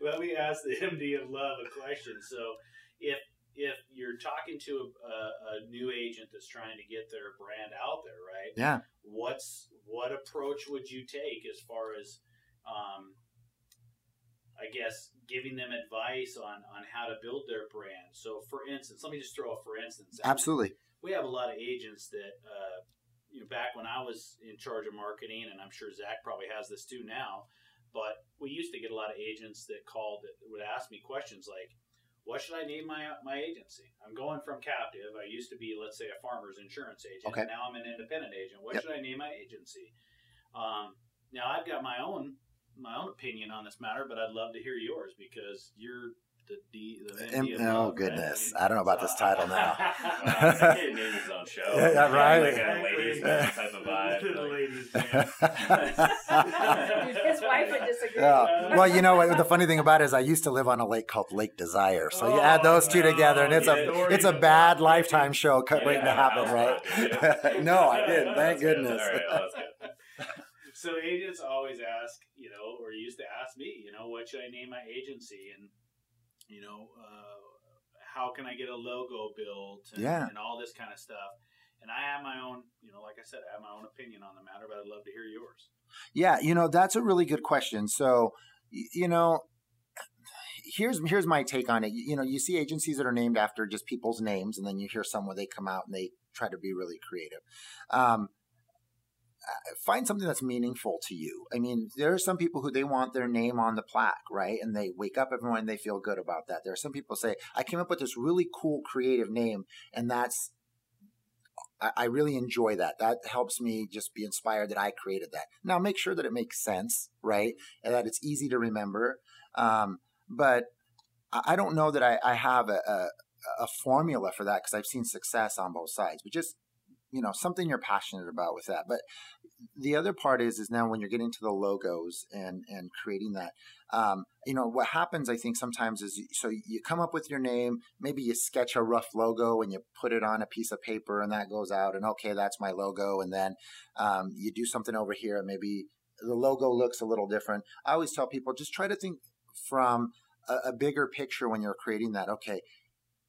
let me ask the MD of love a question. So, if if you're talking to a, a, new agent that's trying to get their brand out there, right? Yeah. What's what approach would you take as far as, um, I guess, giving them advice on on how to build their brand? So, for instance, let me just throw a for instance. Absolutely. We have a lot of agents that, uh, you know, back when I was in charge of marketing, and I'm sure Zach probably has this too now. But we used to get a lot of agents that called that would ask me questions like, what should I name my my agency? I'm going from captive. I used to be, let's say, a farmer's insurance agent. Okay. Now I'm an independent agent. What yep. should I name my agency? Um, now I've got my own my own opinion on this matter, but I'd love to hear yours because you're the D. The M- oh love, goodness. I don't know about this title now. well, name his own show. Yeah, right. Like a ladies' type of vibe. the ladies' His wife would disagree. Yeah. Well, you know what? The funny thing about it is, I used to live on a lake called Lake Desire. So you add those two together, and it's a oh, it's a bad lifetime show waiting to happen, right? no, I didn't. Thank goodness. All right, well, that's good. So agents always ask, you know, or used to ask me, you know, what should I name my agency? And you know, uh, how can I get a logo built and, yeah. and all this kind of stuff. And I have my own, you know, like I said, I have my own opinion on the matter, but I'd love to hear yours. Yeah, you know, that's a really good question. So, you know, here's here's my take on it. You know, you see agencies that are named after just people's names, and then you hear some where they come out and they try to be really creative. Um, find something that's meaningful to you. I mean, there are some people who they want their name on the plaque, right? And they wake up every morning, and they feel good about that. There are some people say, I came up with this really cool creative name, and that's I, really enjoy that. That helps me just be inspired that I created that. Now, make sure that it makes sense, right? And that it's easy to remember. Um, but I don't know that I, I have a, a, a formula for that because I've seen success on both sides. But just you know something you're passionate about with that. But the other part is is now when you're getting to the logos and and creating that um, you know what happens i think sometimes is so you come up with your name maybe you sketch a rough logo and you put it on a piece of paper and that goes out and okay that's my logo and then um, you do something over here and maybe the logo looks a little different. I always tell people just try to think from a, a bigger picture when you're creating that. Okay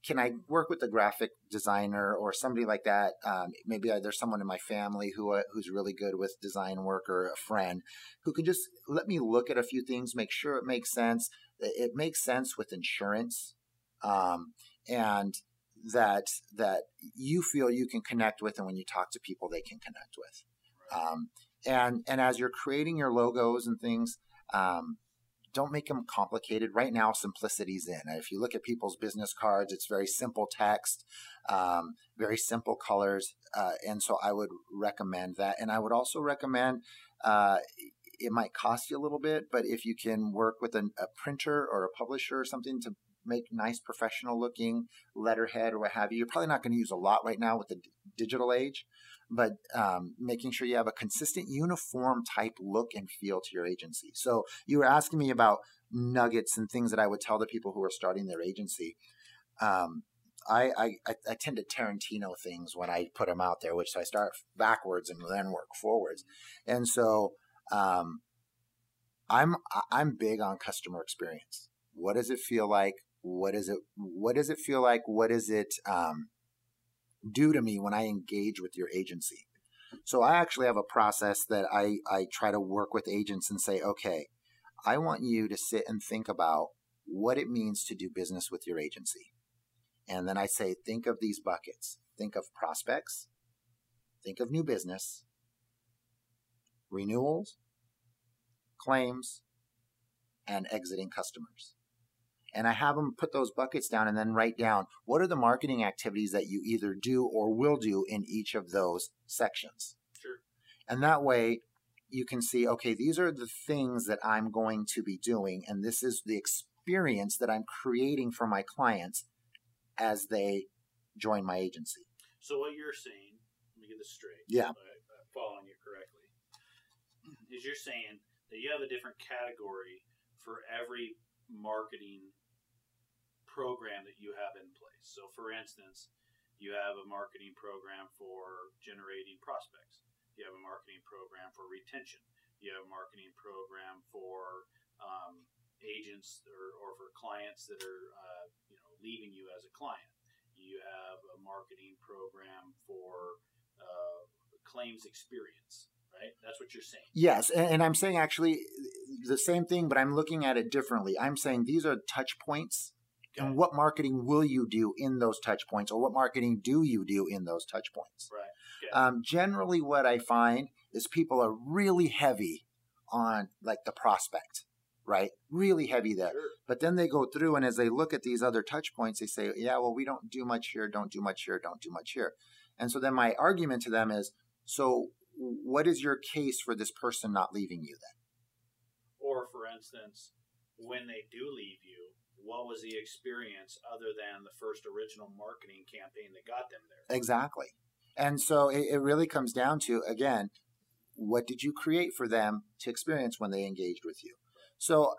can I work with a graphic designer or somebody like that? Um, maybe I, there's someone in my family who uh, who's really good with design work or a friend who can just let me look at a few things, make sure it makes sense. It makes sense with insurance, um, and that that you feel you can connect with, and when you talk to people, they can connect with. Um, and and as you're creating your logos and things, um, don't make them complicated. Right now, simplicity's in. If you look at people's business cards, it's very simple text, um, very simple colors, uh, and so I would recommend that. And I would also recommend. Uh, it might cost you a little bit, but if you can work with a, a printer or a publisher or something to make nice professional looking letterhead or what have you. You're probably not going to use a lot right now with the d- digital age, but um, making sure you have a consistent, uniform type look and feel to your agency. So you were asking me about nuggets and things that I would tell the people who are starting their agency. Um, I, I, I tend to Tarantino things when I put them out there, which I start backwards and then work forwards. And so um, I'm I'm big on customer experience. What does it feel like? What is it? What does it feel like? What is it? Um, do to me when I engage with your agency. So I actually have a process that I, I try to work with agents and say, okay, I want you to sit and think about what it means to do business with your agency. And then I say, think of these buckets. Think of prospects, think of new business, renewals, claims, and exiting customers. And I have them put those buckets down and then write down what are the marketing activities that you either do or will do in each of those sections. Sure. And that way you can see, okay, these are the things that I'm going to be doing, and this is the experience that I'm creating for my clients as they join my agency. So what you're saying, let me get this straight. Yeah. I'm following you correctly. Is you're saying that you have a different category for every marketing program that you have in place. So for instance, you have a marketing program for generating prospects. You have a marketing program for retention. You have a marketing program for um, agents or, or for clients that are uh, you know leaving you as a client. You have a marketing program for uh, claims experience, right? That's what you're saying. Yes, and, and I'm saying actually the same thing, but I'm looking at it differently. I'm saying these are touch points, and what marketing will you do in those touch points, or what marketing do you do in those touch points? Right. Um, generally, what I find is people are really heavy on like the prospect, right? Really heavy there. Sure. But then they go through, and as they look at these other touch points, they say, "Yeah, well, we don't do much here, don't do much here, don't do much here." And so then my argument to them is, "So, what is your case for this person not leaving you then?" Or, for instance, when they do leave you, what was the experience other than the first original marketing campaign that got them there? Exactly. And so it, it really comes down to, again, what did you create for them to experience when they engaged with you? So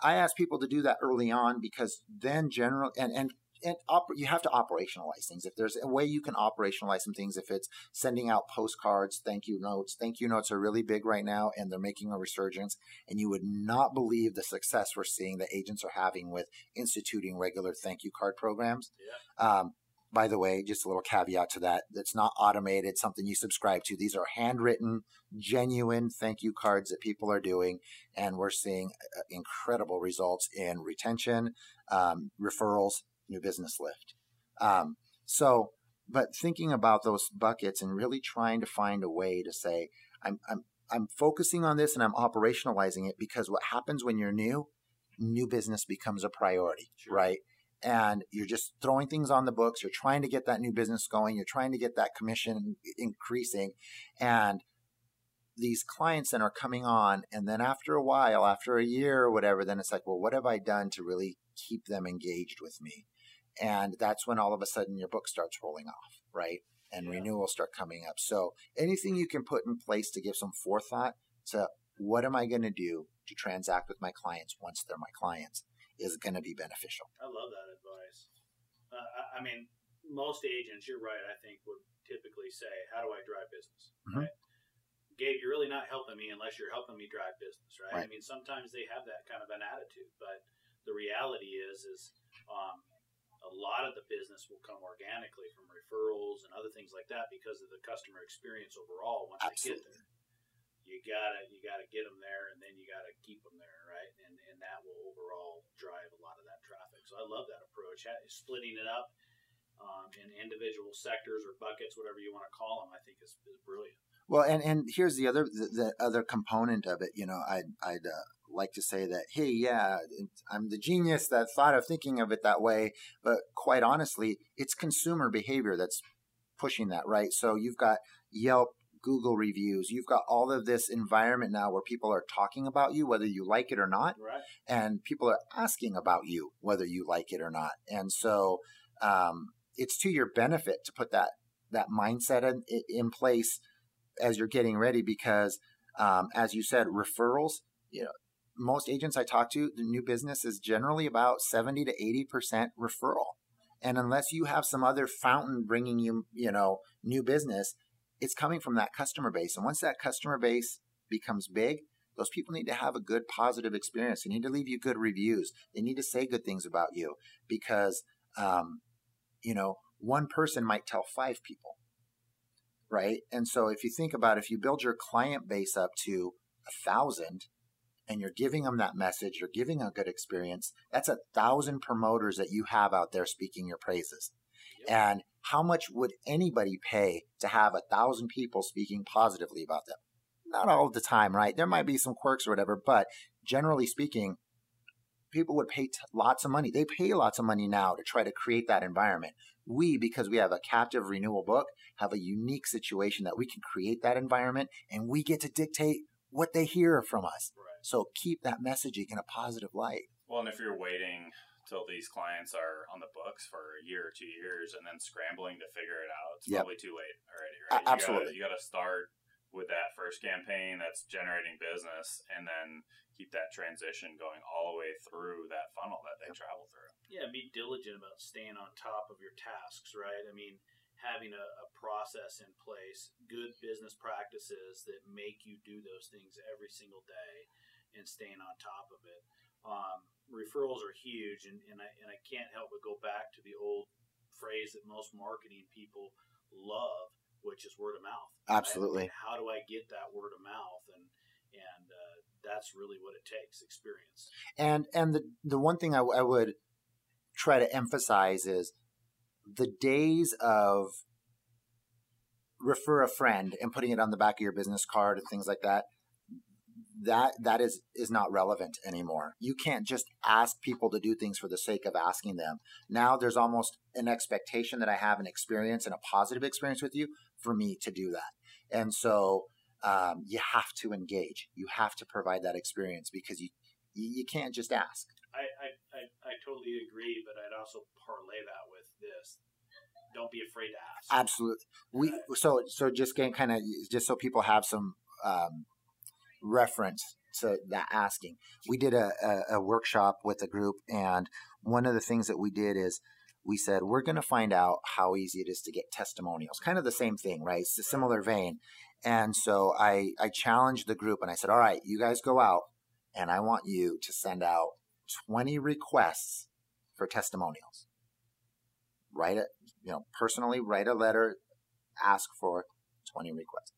I ask people to do that early on because then general and, and, and op- you have to operationalize things. If there's a way you can operationalize some things, if it's sending out postcards, thank you notes, thank you notes are really big right now and they're making a resurgence. And you would not believe the success we're seeing that agents are having with instituting regular thank you card programs. Yeah. Um, by the way, just a little caveat to that. That's not automated, something you subscribe to. These are handwritten, genuine thank you cards that people are doing. And we're seeing uh, incredible results in retention, um, referrals, new business lift. Um, so, but thinking about those buckets and really trying to find a way to say, I'm, I'm, I'm focusing on this and I'm operationalizing it because what happens when you're new, new business becomes a priority, Sure. right? and you're just throwing things on the books. You're trying to get that new business going. You're trying to get that commission increasing. And these clients then are coming on. And then after a while, after a year or whatever, then it's like, well, what have I done to really keep them engaged with me? And that's when all of a sudden your book starts rolling off, right? And Yeah. renewals start coming up. So anything you can put in place to give some forethought to what am I going to do to transact with my clients once they're my clients is going to be beneficial. I love that advice. Uh, I, mean, most agents, you're right, I think, would typically say, How do I drive business? Mhm. Right? Gabe, you're really not helping me unless you're helping me drive business, right? I mean, sometimes they have that kind of an attitude, but the reality is, is um, a lot of the business will come organically from referrals and other things like that because of the customer experience overall once they get there. You gotta you gotta get them there, and then you gotta keep them there, right? And and that will overall drive a lot of that traffic. So I love that approach. Splitting it up um, in individual sectors or buckets, whatever you want to call them, I think is, is brilliant. Well, and and here's the other the, the other component of it. You know, I'd I'd uh, like to say that hey, yeah, I'm the genius that thought of thinking of it that way. But quite honestly, it's consumer behavior that's pushing that, right? So you've got Yelp, Google reviews, you've got all of this environment now where people are talking about you, whether you like it or not Right. and people are asking about you whether you like it or not and so um, it's to your benefit to put that that mindset in, in place as you're getting ready because um, as you said referrals you know most agents i talk to the new business is generally about 70 to 80 percent referral. And unless you have some other fountain bringing you you know new business it's coming from that customer base. And once that customer base becomes big those people need to have a good positive experience. They need to leave you good reviews. They need to say good things about you because um, you know one person might tell five people right and so if you think about if you build your client base up to a thousand and you're giving them that message you're giving a good experience that's a thousand promoters that you have out there speaking your praises Yep. and how much would anybody pay to have a thousand people speaking positively about them not all the time, right? There might be some quirks or whatever, but generally speaking, people would pay t- lots of money. They pay lots of money now to try to create that environment. We, because we have a captive renewal book, have a unique situation that we can create that environment and we get to dictate what they hear from us. Right. So keep that messaging in a positive light. Well, and if you're waiting till these clients are on the books for a year or two years and then scrambling to figure it out, it's Yep. probably too late already, A- right? absolutely. You got to start with that first campaign that's generating business and then keep that transition going all the way through that funnel that they travel through. Yeah, be diligent about staying on top of your tasks, right? I mean, having a, a process in place, good business practices that make you do those things every single day and staying on top of it. Um, referrals are huge, and, and, I, and I can't help but go back to the old phrase that most marketing people love, which is word of mouth. right? Absolutely. How do I get that word of mouth? And, and uh, that's really what it takes experience. And and the the one thing I, I would try to emphasize is the days of refer a friend and putting it on the back of your business card and things like that that that is is not relevant anymore. You can't just ask people to do things for the sake of asking them. Now there's almost an expectation that i have an experience and a positive experience with you for me to do that. And so um, you have to engage you have to provide that experience because you you, can't just ask I, I, I, I totally agree, but I'd also parlay that with this. Don't be afraid to ask. Absolutely. We so so just getting kind of just so people have some um, reference to that asking. We did a, a, a workshop with a group, and one of the things that we did is we said we're going to find out how easy it is to get testimonials. Kind of the same thing, right? It's a similar vein. And so I I challenged the group, and I said, all right, you guys go out, and I want you to send out twenty requests for testimonials. Write it, you know, personally write a letter, ask for 20 requests.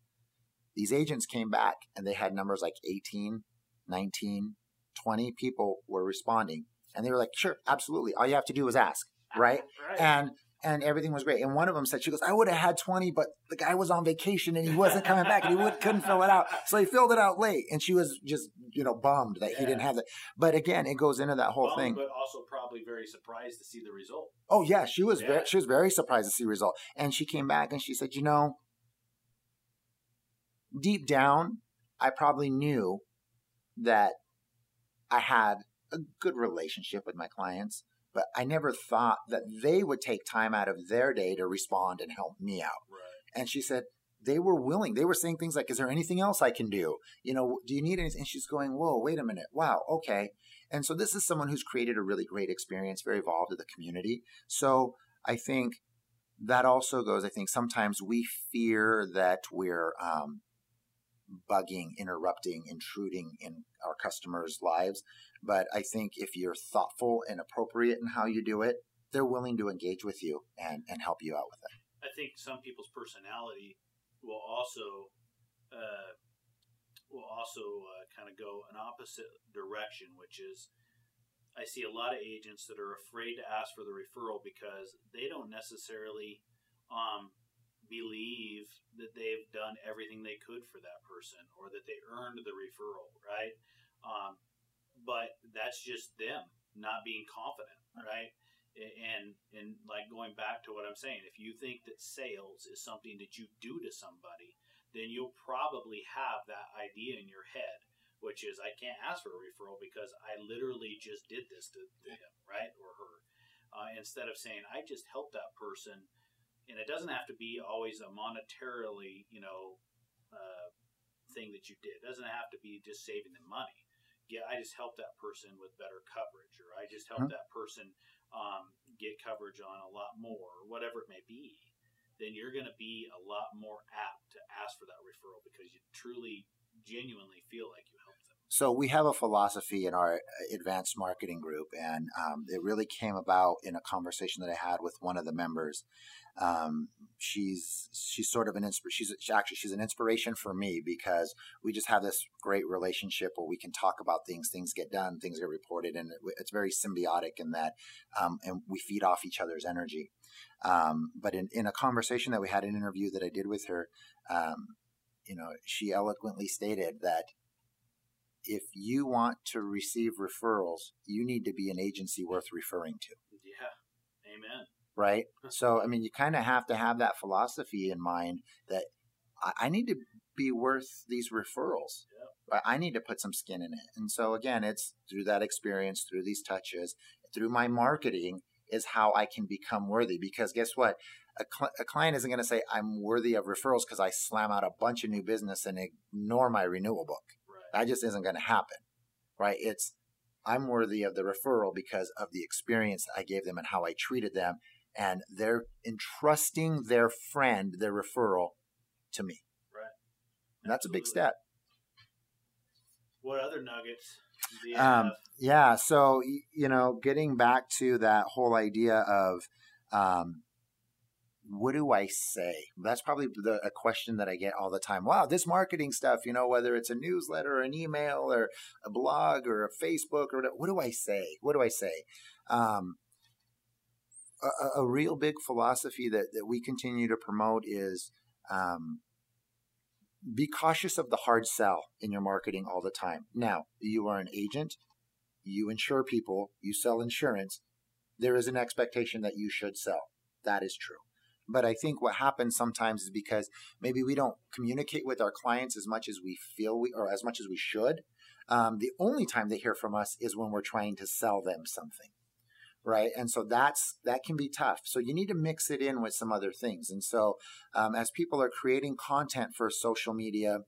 These agents came back and they had numbers like 18, 19, 20 people were responding. And they were like, sure, absolutely. All you have to do is ask, right? Right. And and everything was great. And one of them said, she goes, I would have had 20, but the guy was on vacation and he wasn't coming back and he would, couldn't fill it out. So he filled it out late. And she was just, you know, bummed that he didn't have that. But again, it goes into that whole Bummed, thing. but also probably very surprised to see the result. Oh yeah, she was Yeah. very she was very surprised to see the result. And she came back and she said, "You know, deep down, I probably knew that I had a good relationship with my clients, but I never thought that they would take time out of their day to respond and help me out." Right. And she said they were willing. They were saying things like, "Is there anything else I can do? You know, do you need anything?" And she's going, "Whoa, wait a minute. Wow, okay." And so this is someone who's created a really great experience, very involved in the community. So I think that also goes. I think sometimes we fear that we're um, bugging, interrupting, intruding in our customers' lives. But I think if you're thoughtful and appropriate in how you do it, they're willing to engage with you and, and help you out with it. I think some people's personality will also uh, will also uh, kind of go an opposite direction, which is I see a lot of agents that are afraid to ask for the referral because they don't necessarily um, believe that they've done everything they could for that person or that they earned the referral, right? Um, but that's just them not being confident, right? and and like going back to what I'm saying, if you think that sales is something that you do to somebody, then you'll probably have that idea in your head, which is I can't ask for a referral because I literally just did this to, to him, right, or her. Uh, instead of saying I just helped that person, and it doesn't have to be always a monetarily, you know, uh, thing that you did. It doesn't have to be just saving them money. Yeah, I just helped that person with better coverage, or I just helped that person um, get coverage on a lot more, or whatever it may be, then you're going to be a lot more apt to ask for that referral because you truly, genuinely feel like you. So we have a philosophy in our advanced marketing group, and um, it really came about in a conversation that I had with one of the members. Um, she's she's sort of an inspir- she's she actually she's an inspiration for me because we just have this great relationship where we can talk about things, things get done, things get reported, and it, it's very symbiotic in that, um, and we feed off each other's energy. Um, but in, in a conversation that we had, an interview that I did with her, um, you know, she eloquently stated that if you want to receive referrals, you need to be an agency worth referring to. Yeah. Amen. Right. So, I mean, you kind of have to have that philosophy in mind that I, I need to be worth these referrals. Yep. I need to put some skin in it. And so, again, it's through that experience, through these touches, through my marketing is how I can become worthy. Because guess what? A, cl- a client isn't going to say, I'm worthy of referrals because I slam out a bunch of new business and ignore my renewal book. That just isn't going to happen, right? It's I'm worthy of the referral because of the experience I gave them and how I treated them, and they're entrusting their friend, their referral, to me. Right. And that's a big step. What other nuggets Um, yeah. So you know, getting back to that whole idea of um, what do I say? That's probably the, a question that I get all the time. Wow, this marketing stuff, you know, whether it's a newsletter or an email or a blog or a Facebook or whatever, what do I say? What do I say? Um, a, a- real big philosophy that, that we continue to promote is um, be cautious of the hard sell in your marketing all the time. Now, you are an agent, you insure people, you sell insurance. There is an expectation that you should sell. That is true. But I think what happens sometimes is because maybe we don't communicate with our clients as much as we feel we, or as much as we should. Um, the only time they hear from us is when we're trying to sell them something right? And so that's that can be tough. So you need to mix it in with some other things. And so um, as people are creating content for social media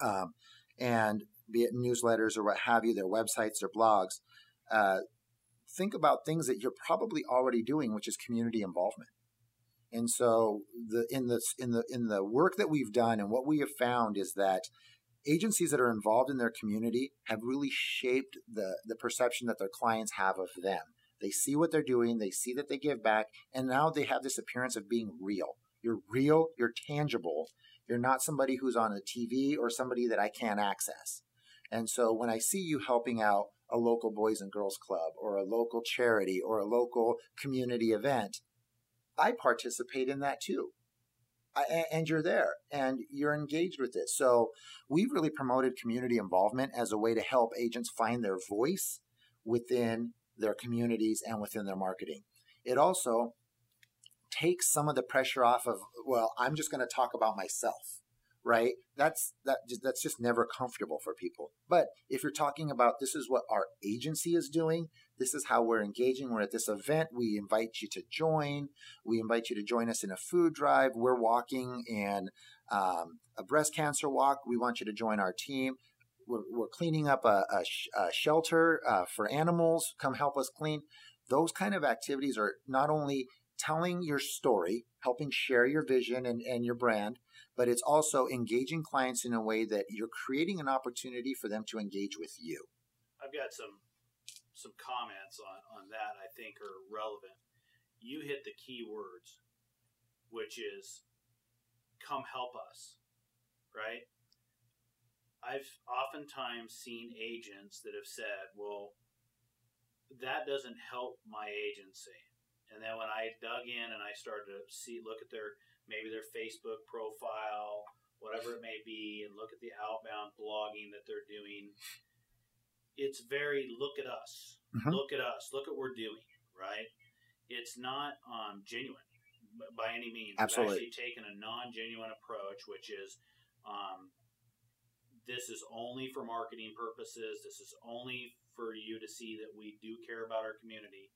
um, and be it newsletters or what have you their websites their blogs uh, think about things that you're probably already doing which is community involvement and so the in the in the in the work that we've done and what we have found is that agencies that are involved in their community have really shaped the the perception that their clients have of them they see what they're doing, they see that they give back, and now they have this appearance of being real. You're real, you're tangible. You're not somebody who's on a TV or somebody that I can't access. And so when I see you helping out a local Boys and Girls Club or a local charity or a local community event, I participate in that too. I, and you're there and you're engaged with it. So we've really promoted community involvement as a way to help agents find their voice within their communities and within their marketing. It also takes some of the pressure off of, well, I'm just going to talk about myself, right? That's that that's just never comfortable for people. But if you're talking about this is what our agency is doing, this is how we're engaging. We're at this event. We invite you to join. We invite you to join us in a food drive. We're walking in um, a breast cancer walk. We want you to join our team we're, we're cleaning up a, a, sh- a shelter uh, for animals. Come help us clean. Those kind of activities are not only telling your story, helping share your vision and, and your brand, but it's also engaging clients in a way that you're creating an opportunity for them to engage with you. I've got some some comments on, on that I think are relevant. You hit the key words, which is come help us, right? I've oftentimes seen agents that have said, well, that doesn't help my agency. And then when I dug in and I started to see, look at their, maybe their Facebook profile, whatever it may be, and look at the outbound blogging that they're doing, it's very look at us, Mhm. look at us, look at what we're doing, right? It's not um, genuine by any means. Absolutely, Absolutely. actually taken a non-genuine approach, which is um, this is only for marketing purposes. This is only for you to see that we do care about our community.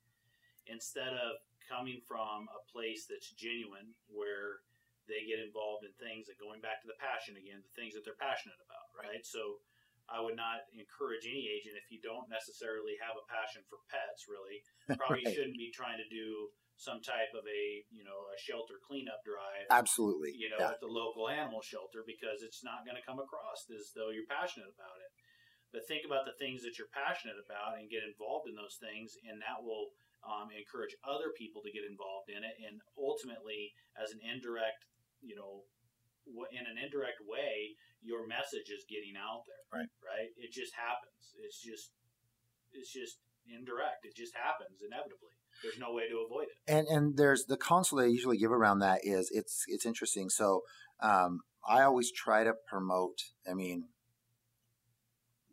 Instead of coming from a place that's genuine, where they get involved in things and going back to the passion again, the things that they're passionate about, right? So I would not encourage any agent if you don't necessarily have a passion for pets, really, probably Right. shouldn't be trying to do some type of a you know a shelter cleanup drive Absolutely. you know, Yeah. at the local animal shelter because it's not going to come across as though you're passionate about it. But think about the things that you're passionate about and get involved in those things, and that will um, encourage other people to get involved in it. And ultimately, as an indirect, you know, in an indirect way, your message is getting out there. Right. Right. It just happens. It's just, it's just indirect. It just happens inevitably. There's no way to avoid it. and and there's the counsel that I usually give around that is it's it's interesting. So um, I always try to promote. I mean,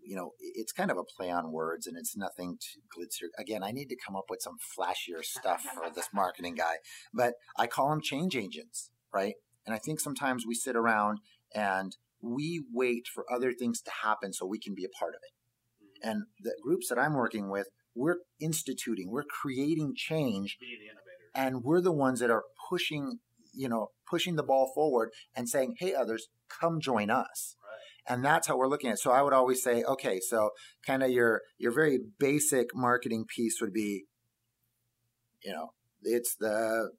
you know, it's kind of a play on words and it's nothing to glitzier. Again, I need to come up with some flashier stuff for this marketing guy, but I call them change agents, right? And I think sometimes we sit around and we wait for other things to happen so we can be a part of it. And the groups that I'm working with, we're instituting, we're creating change. And we're the ones that are pushing, you know, pushing the ball forward and saying, hey, others, come join us. Right. And that's how we're looking at it. So I would always say, okay, so kind of your your very basic marketing piece would be, you know, it's the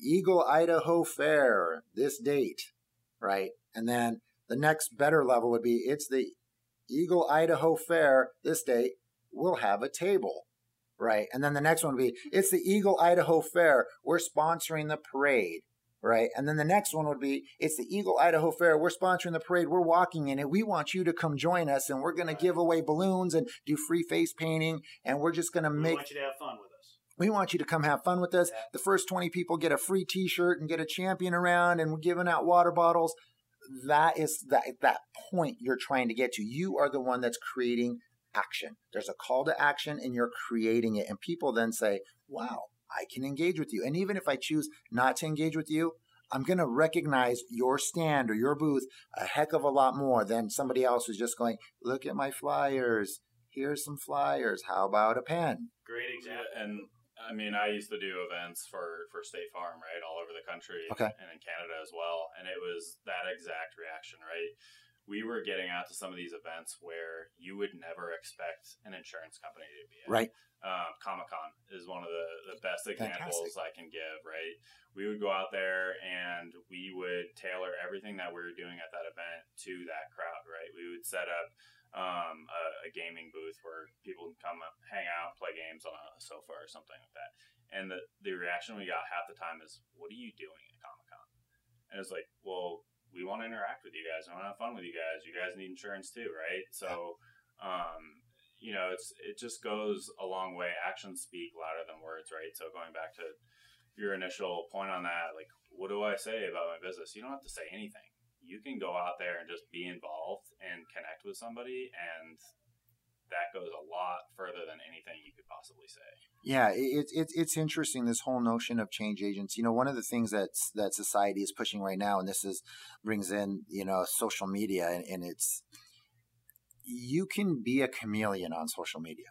Eagle Idaho Fair this date, right? And then the next better level would be it's the Eagle Idaho Fair this date. We'll have a table, right? And then the next one would be it's the Eagle Idaho Fair. We're sponsoring the parade, right? And then the next one would be it's the Eagle Idaho Fair. We're sponsoring the parade. We're walking in it. We want you to come join us, and we're going to give away balloons and do free face painting, and we're just going to make. We want you to have fun with us. We want you to come have fun with us. The first 20 people get a free t shirt and get a champion around, and we're giving out water bottles that is that that point you're trying to get to. You are the one that's creating action. There's a call to action and you're creating it. And people then say, wow, I can engage with you. And even if I choose not to engage with you, I'm going to recognize your stand or your booth a heck of a lot more than somebody else who's just going, look at my flyers. Here's some flyers. How about a pen? Great example. And I mean, I used to do events for for State Farm, right, all over the country, okay. and in Canada as well. And it was that exact reaction, right? We were getting out to some of these events where you would never expect an insurance company to be at. Right. Um, Comic Con is one of the, the best examples Fantastic. I can give, right? We would go out there and we would tailor everything that we were doing at that event to that crowd, right? We would set up um, a, a, gaming booth where people can come up, hang out, play games on a sofa or something like that. And the, the reaction we got half the time is, "What are you doing at Comic Con?" And it's like, "Well, we want to interact with you guys. I want to have fun with you guys. You guys need insurance too, right?" So, um, you know, it's it just goes a long way. Actions speak louder than words, right? So going back to your initial point on that, like, what do I say about my business? You don't have to say anything you can go out there and just be involved and connect with somebody and that goes a lot further than anything you could possibly say. Yeah, it's it, it's interesting this whole notion of change agents. You know, one of the things that that society is pushing right now, and this is brings in you know social media, and, and it's you can be a chameleon on social media.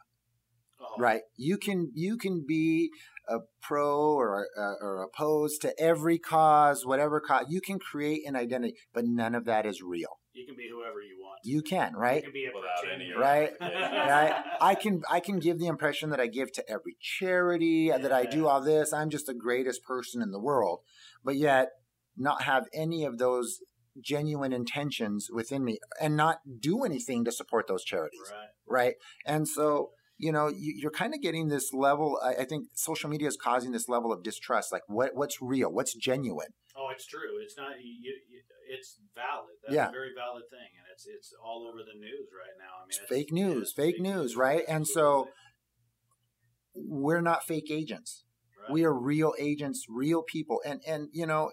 Oh. Right. You can you can be a pro or uh, or opposed to every cause, whatever cause. You can create an identity, but none of that is real. You can be whoever you want. You can, right? You can be without any right, right. I can I can give the impression that I give to every charity, yeah. that I do all this. I'm just the greatest person in the world, but yet not have any of those genuine intentions within me and not do anything to support those charities. Right. Right. And so you know, you, are kind of getting this level. I, I, think social media is causing this level of distrust. Like, what what's real? What's genuine? Oh, it's true. It's not. You, you, it's valid. That's yeah. a very valid thing, and it's it's all over the news right now. I mean, it's it's, fake news, fake, fake, news, right? And so we're not fake agents. Right. We are real agents, real people, and and you know,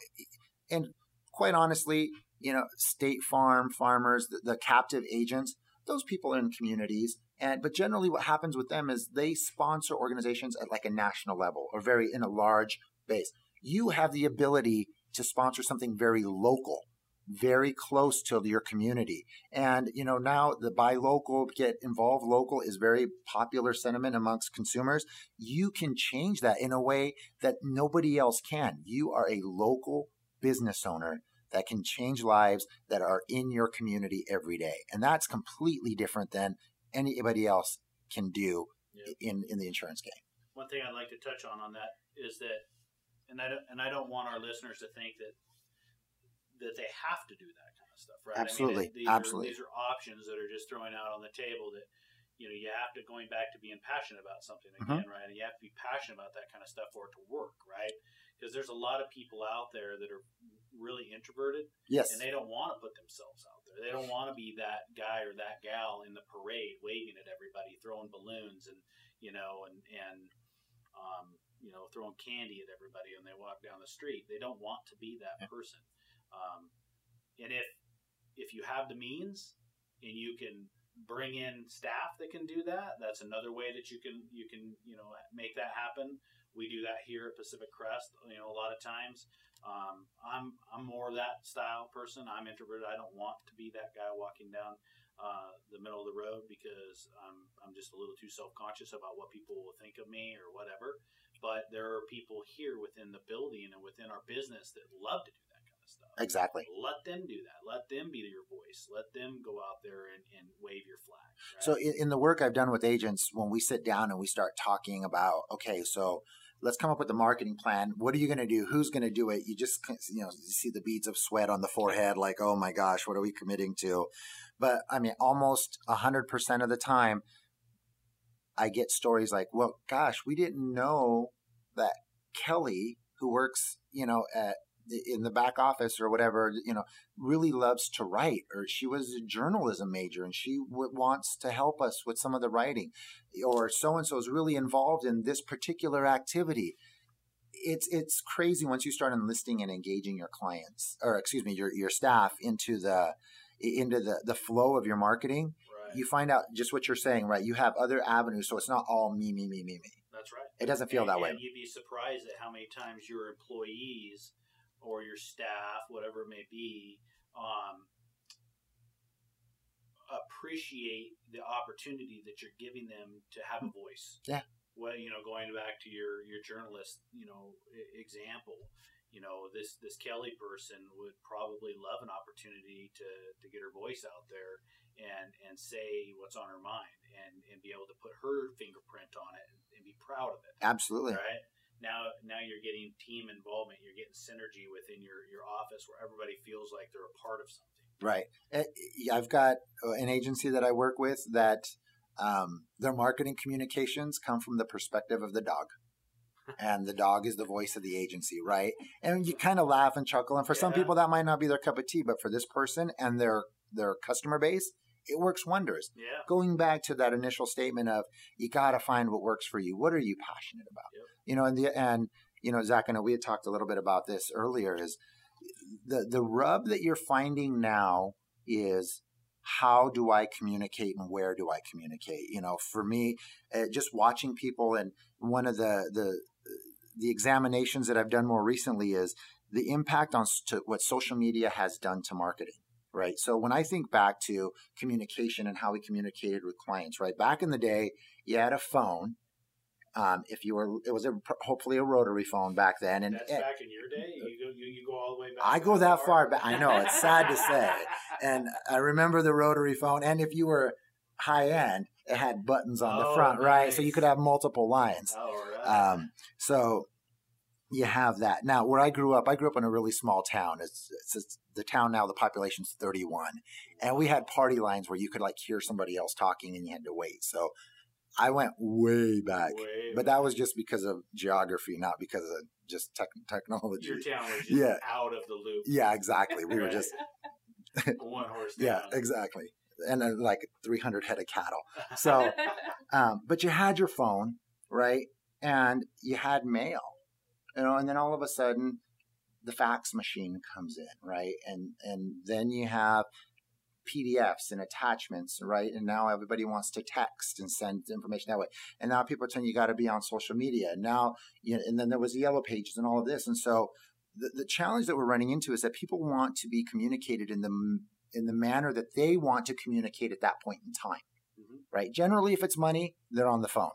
and quite honestly, you know, State Farm farmers, the, the captive agents, those people are in communities and but generally, what happens with them is they sponsor organizations at like a national level or very in a large base. You have the ability to sponsor something very local, very close to your community. And you know now the buy local, get involved local is very popular sentiment amongst consumers. You can change that in a way that nobody else can. You are a local business owner that can change lives that are in your community every day. And that's completely different than anybody else can do yep. in in the insurance game. One thing I'd like to touch on on that is that, and I don't, and I don't want our listeners to think that that they have to do that kind of stuff, right? Absolutely, I mean, these absolutely. Are, these are options that are just throwing out on the table that you know you have to going back to being passionate about something mm-hmm. again, mm-hmm. right? And you have to be passionate about that kind of stuff for it to work, right? Because there's a lot of people out there that are really introverted, yes, and they don't want to put themselves out there. they don't want to be that guy or that gal in the parade waving at everybody, throwing balloons and you know and and um, you know throwing candy at everybody when they walk down the street. They don't want to be that person. Um, and if if you have the means and you can bring in staff that can do that. That's another way that you can you can you know make that happen. We do that here at Pacific Crest. You know, a lot of times. Um, I'm I'm more that style person. I'm introverted. I don't want to be that guy walking down uh, the middle of the road because I'm I'm just a little too self conscious about what people will think of me or whatever. But there are people here within the building and within our business that love to do that kind of stuff. Exactly. Let them do that. Let them be your voice. Let them go out there and, and wave your flag. right? So in, in the work I've done with agents, when we sit down and we start talking about, okay, so let's come up with the marketing plan. What are you going to do? Who's going to do it? You just you know you see the beads of sweat on the forehead, like, oh my gosh, what are we committing to? But I mean, almost hundred percent of the time, I get stories like, well, gosh, we didn't know that Kelly, who works, you know, at in the back office or whatever, you know, really loves to write, or she was a journalism major and she w- wants to help us with some of the writing, or so and so is really involved in this particular activity. It's it's crazy once you start enlisting and engaging your clients, or excuse me, your your staff into the into the the flow of your marketing. right. You find out just what you're saying, right? You have other avenues, so it's not all me, me, me, me, me. That's right. It doesn't feel and, that way. And you'd be surprised at how many times your employees or your staff, whatever it may be, um, appreciate the opportunity that you're giving them to have a voice. Yeah. Well, you know, going back to your your journalist, you know, example, you know, this this Kelly person would probably love an opportunity to to get her voice out there and and say what's on her mind and and be able to put her fingerprint on it and, and be proud of it Absolutely. right now now you're getting team involvement you're getting synergy within your your office where everybody feels like they're a part of something Right. Uh, I've got uh, an agency that I work with that um, their marketing communications come from the perspective of the dog. And the dog is the voice of the agency, right? And you kind of laugh and chuckle. And for some people, that might not be their cup of tea, but for this person and their their customer base, it works wonders. yeah Going back to that initial statement of you got to find what works for you. What are you passionate about? Yep. You know, and the and you know, Zach, and I know we had talked a little bit about this earlier. Is the the rub that you're finding now is how do I communicate and where do I communicate? You know, for me, uh, just watching people and one of the the the examinations that I've done more recently is the impact on s- to what social media has done to marketing. Right. So when I think back to communication and how we communicated with clients, right? Back in the day, you had a phone. Um, if you were, it was a, hopefully a rotary phone back then, and that's and- back in your day you go you, you go all the way back I go that far back. I know it's sad to say, and I remember the rotary phone. And if you were high end, it had buttons on the Oh, front, right? So you could have multiple lines. all right Um, so you have that. Now, where I grew up, I grew up in a really small town. It's, it's, it's the town now. The population's 31, and we had party lines where you could like hear somebody else talking and you had to wait. So I went way back, Way but that was just because of geography, not because of just tech technology. your town was just Yeah. out of the loop Yeah, exactly. We were just one horse yeah, exactly, and uh, like 300 head of cattle. So, um, but you had your phone, right? And you had mail, you know, and then all of a sudden the fax machine comes in, right? And and then you have PDFs and attachments, right? And now everybody wants to text and send information that way. And now people are telling you got to be on social media. And now, you know, and then there was the yellow pages and all of this. And so the, the challenge that we're running into is that people want to be communicated in the in the manner that they want to communicate at that point in time Mhm. right? Generally, if it's money, they're on the phone,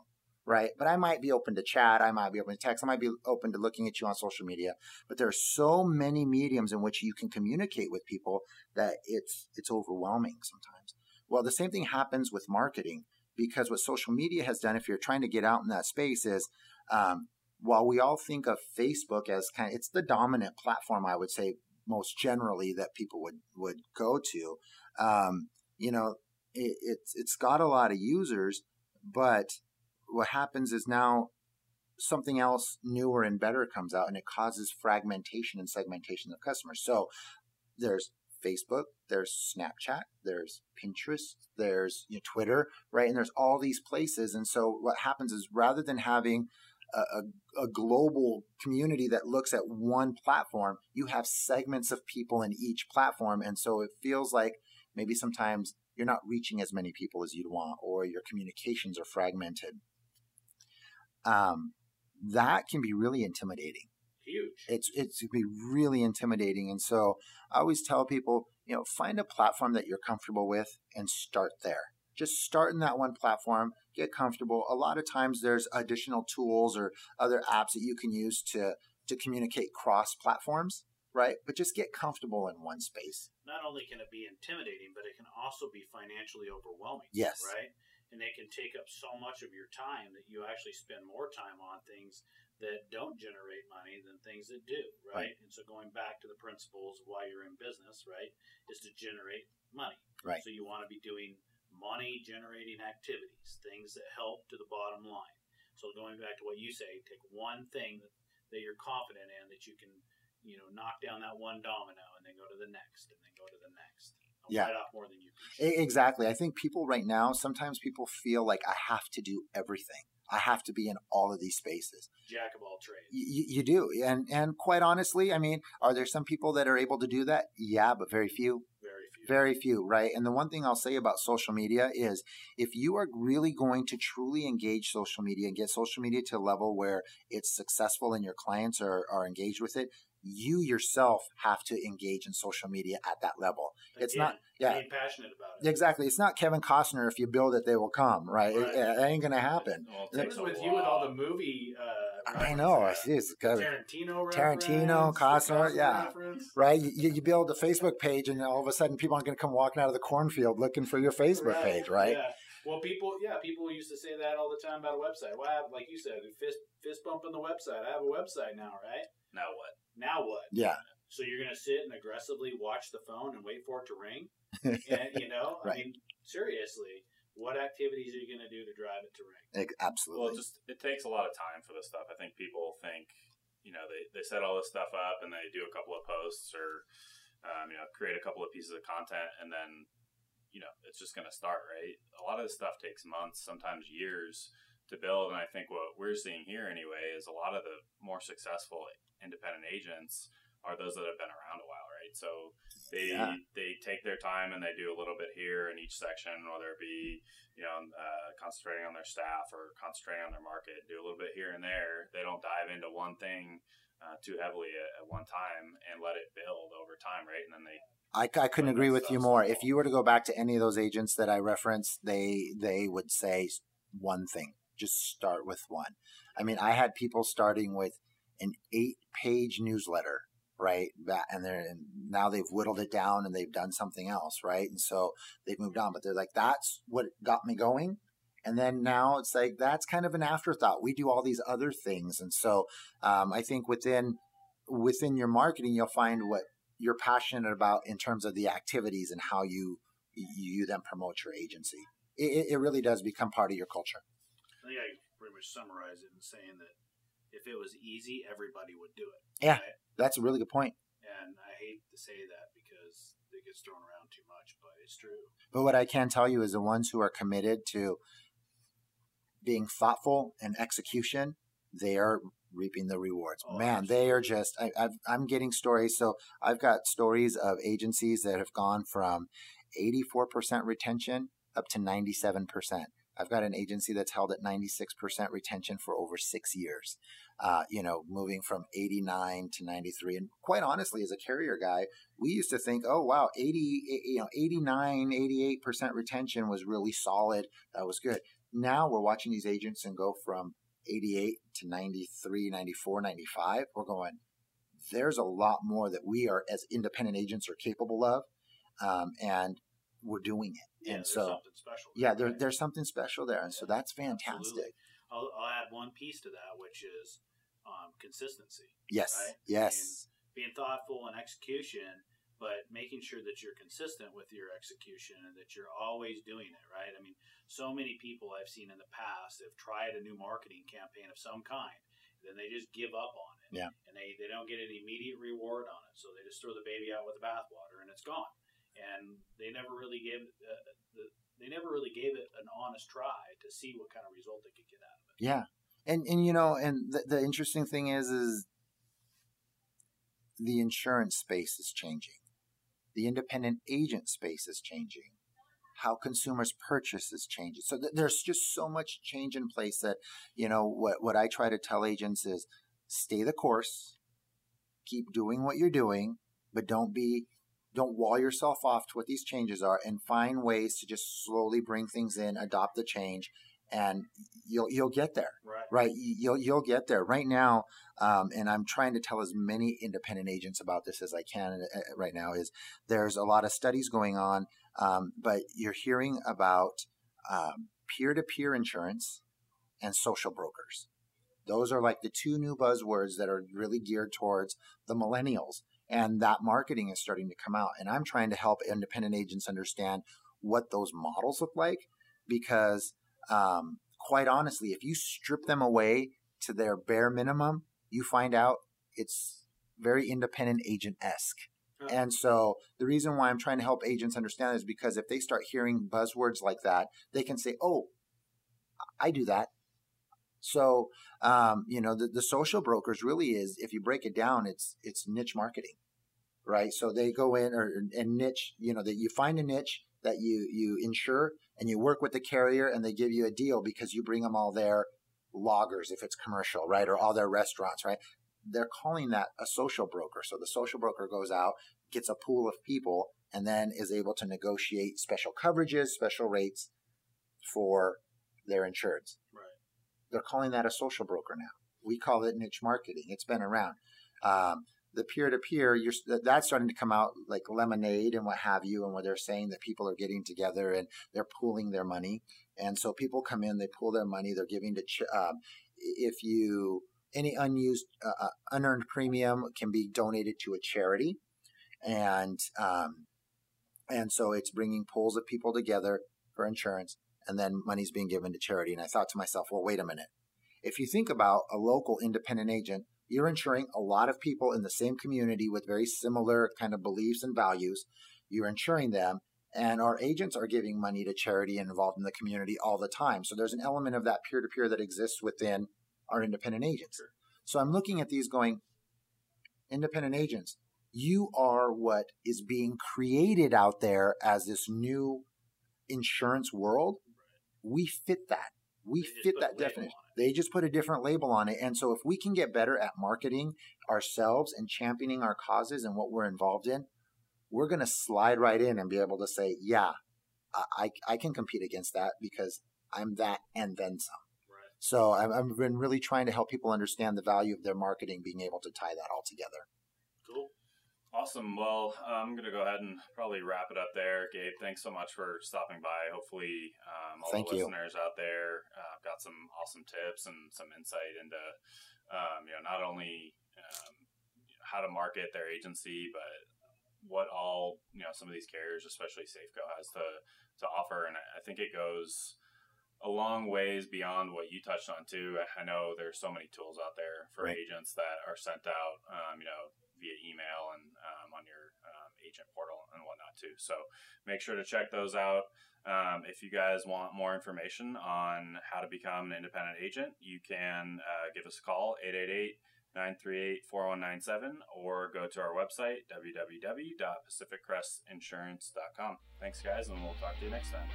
right? But I might be open to chat. I might be open to text. I might be open to looking at you on social media. But there are so many mediums in which you can communicate with people that it's it's overwhelming sometimes. Well, the same thing happens with marketing because what social media has done, if you're trying to get out in that space, is um, while we all think of Facebook as kind of it's the dominant platform, I would say most generally that people would would go to. Um, you know, it, it's it's got a lot of users, but what happens is now something else newer and better comes out, and it causes fragmentation and segmentation of customers. So there's Facebook, there's Snapchat, there's Pinterest, there's you know, Twitter, right? And there's all these places. And so what happens is rather than having a, a, a global community that looks at one platform, you have segments of people in each platform. And so it feels like maybe sometimes you're not reaching as many people as you'd want, or your communications are fragmented. Um, that can be really intimidating. Huge. It's it's be really intimidating, and so I always tell people, you know, find a platform that you're comfortable with and start there. Just start in that one platform, get comfortable. A lot of times there's additional tools or other apps that you can use to to communicate cross platforms, right? But just get comfortable in one space. Not only can it be intimidating, but it can also be financially overwhelming. Yes. Right? And it can take up so much of your time that you actually spend more time on things that don't generate money than things that do, right? Right. And so going back to the principles of why you're in business, right, is to generate money. Right. So you want to be doing money generating activities, things that help to the bottom line. So going back to what you say, take one thing that, that you're confident in that you can, you know, knock down that one domino and then go to the next and then go to the next. Yeah. bite off more than you can. Exactly. I think people right now, sometimes people feel like I have to do everything. I have to be in all of these spaces. Jack of all trades. You, you do, and and quite honestly, I mean, are there some people that are able to do that? Yeah, but very few. Very few. Very few, right? And the one thing I'll say about social media is if you are really going to truly engage social media and get social media to a level where it's successful and your clients are, are engaged with it, you yourself have to engage in social media at that level. It's not- Again, yeah. Being passionate about it. Exactly. It's not Kevin Costner. If you build it, they will come, right? It, Right. it ain't going to happen. Well, it What takes is a with you with all the movie? Uh, I know. references? It's, it's good. Tarantino, Tarantino, reference, Costner, yeah. reference. Right? You, you build a Facebook page, and all of a sudden, people aren't going to come walking out of the cornfield looking for your Facebook Right, page, right? Yeah. Well, people, yeah, people used to say that all the time about a website. Well, I have, like you said, fist fist bump on the website. I have a website now, right? Now what? Now what? Yeah. So you're going to sit and aggressively watch the phone and wait for it to ring? and you know, I mean, seriously, what activities are you going to do to drive it to ring? Ex- Well, Absolutely. it just it takes a lot of time for this stuff. I think people think, you know, they, they set all this stuff up and they do a couple of posts or, um, you know, create a couple of pieces of content and then, you know, it's just going to start, right? A lot of this stuff takes months, sometimes years to build. And I think what we're seeing here anyway is a lot of the more successful independent agents are those that have been around a while, right? So they Yeah. they take their time and they do a little bit here in each section, whether it be you know uh, concentrating on their staff or concentrating on their market, do a little bit here and there. They don't dive into one thing uh, too heavily at, at one time and let it build over time, right? And then they I, I couldn't agree with you more. If you were to go back to any of those agents that I referenced, they they would say one thing: just start with one. I mean, I had people starting with an eight-page newsletter, right? And they're and now they've whittled it down and they've done something else, right? And so they've moved on. But they're like, that's what got me going. And then now it's like that's kind of an afterthought. We do all these other things, and so um, I think within within your marketing, you'll find what you're passionate about in terms of the activities and how you you then promote your agency. It, it really does become part of your culture. I think I pretty much summarize it in saying that if it was easy, everybody would do it. Yeah. right? That's a really good point. And I hate to say that because it gets thrown around too much, but it's true. But what I can tell you is the ones who are committed to being thoughtful and execution, they are reaping the rewards. Oh, Man, they are just. I, I've, I'm getting stories. So I've got stories of agencies that have gone from 84% retention up to 97%. I've got an agency that's held at 96% retention for over six years. Uh, you know, moving from 89 to 93. And quite honestly, as a carrier guy, we used to think, oh wow, 80, you know, 89, 88% retention was really solid. That was good. Now we're watching these agents and go from 88 to 93, 94, 95. We're going, there's a lot more that we are as independent agents are capable of. Um, and we're doing it. Yeah, and so, something special. yeah, there, right? there's something special there. And so that's fantastic. I'll, I'll add one piece to that, which is um, consistency. Yes. Right? Yes. Being thoughtful and execution, but making sure that you're consistent with your execution and that you're always doing it, right? I mean, so many people I've seen in the past have tried a new marketing campaign of some kind, then they just give up on it. Yeah. And they, they don't get an immediate reward on it. So they just throw the baby out with the bathwater and it's gone. And they never really gave uh, the, they never really gave it an honest try to see what kind of result they could get out of it. Yeah. And and you know, and the, the interesting thing is is the insurance space is changing. The independent agent space is changing. how consumers purchase is changing. So th- there's just so much change in place that, you know, what, what I try to tell agents is stay the course, keep doing what you're doing, but don't be don't wall yourself off to what these changes are and find ways to just slowly bring things in, adopt the change, and you'll you'll get there. Right. Right. You'll you'll get there. Right now, um, and I'm trying to tell as many independent agents about this as I can uh, right now. Is there's a lot of studies going on, um, but you're hearing about um, peer-to-peer insurance and social brokers. Those are like the two new buzzwords that are really geared towards the millennials and that marketing is starting to come out and i'm trying to help independent agents understand what those models look like because um, quite honestly if you strip them away to their bare minimum you find out it's very independent agent-esque. And so the reason why i'm trying to help agents understand is because if they start hearing buzzwords like that they can say oh i do that. So um, you know the, the social brokers really is if you break it down it's it's niche marketing right so they go in or and niche you know that you find a niche that you you insure and you work with the carrier and they give you a deal because you bring them all their loggers if it's commercial right or all their restaurants right they're calling that a social broker so the social broker goes out gets a pool of people and then is able to negotiate special coverages special rates for their insureds Right. they're calling that a social broker now. We call it niche marketing. It's been around. Um, the peer to peer, that's starting to come out like lemonade and what have you, and where they're saying that people are getting together and they're pooling their money, and so people come in, they pool their money, they're giving to. Ch- um, if you any unused uh, uh, unearned premium can be donated to a charity, and um, and so it's bringing pools of people together for insurance and then money's being given to charity. And I thought to myself, well, wait a minute. If you think about a local independent agent, you're insuring a lot of people in the same community with very similar kind of beliefs and values. You're insuring them, and our agents are giving money to charity and involved in the community all the time. So there's an element of that peer to peer that exists within our independent agents. So I'm looking at these going, independent agents, you are what is being created out there as this new insurance world we fit that. We fit that definition. They just put a different label on it. And so if we can get better at marketing ourselves and championing our causes and what we're involved in, we're going to slide right in and be able to say, yeah, I, I can compete against that because I'm that and then some. Right. So I've, I've been really trying to help people understand the value of their marketing, being able to tie that all together. Awesome. Well, I'm going to go ahead and probably wrap it up there. Gabe, thanks so much for stopping by. Hopefully, um, all Thank the you. listeners out there uh, got some awesome tips and some insight into, um, you know, not only um, how to market their agency, but what all you know some of these carriers, especially Safeco, has to to offer. And I think it goes a long ways beyond what you touched on too. I know there's so many tools out there for Right. agents that are sent out, um, you know, via email and um, on your um, agent portal and whatnot too. So make sure to check those out. Um, if you guys want more information on how to become an independent agent, you can uh, give us a call 888 938 4197 or go to our website www.pacificcrestinsurance.com. Thanks, guys, and we'll talk to you next time.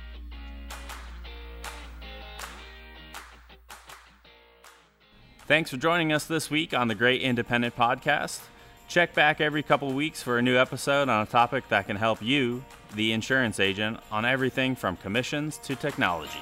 Thanks for joining us this week on the Great Independent Podcast. Check back every couple weeks for a new episode on a topic that can help you, the insurance agent, on everything from commissions to technology.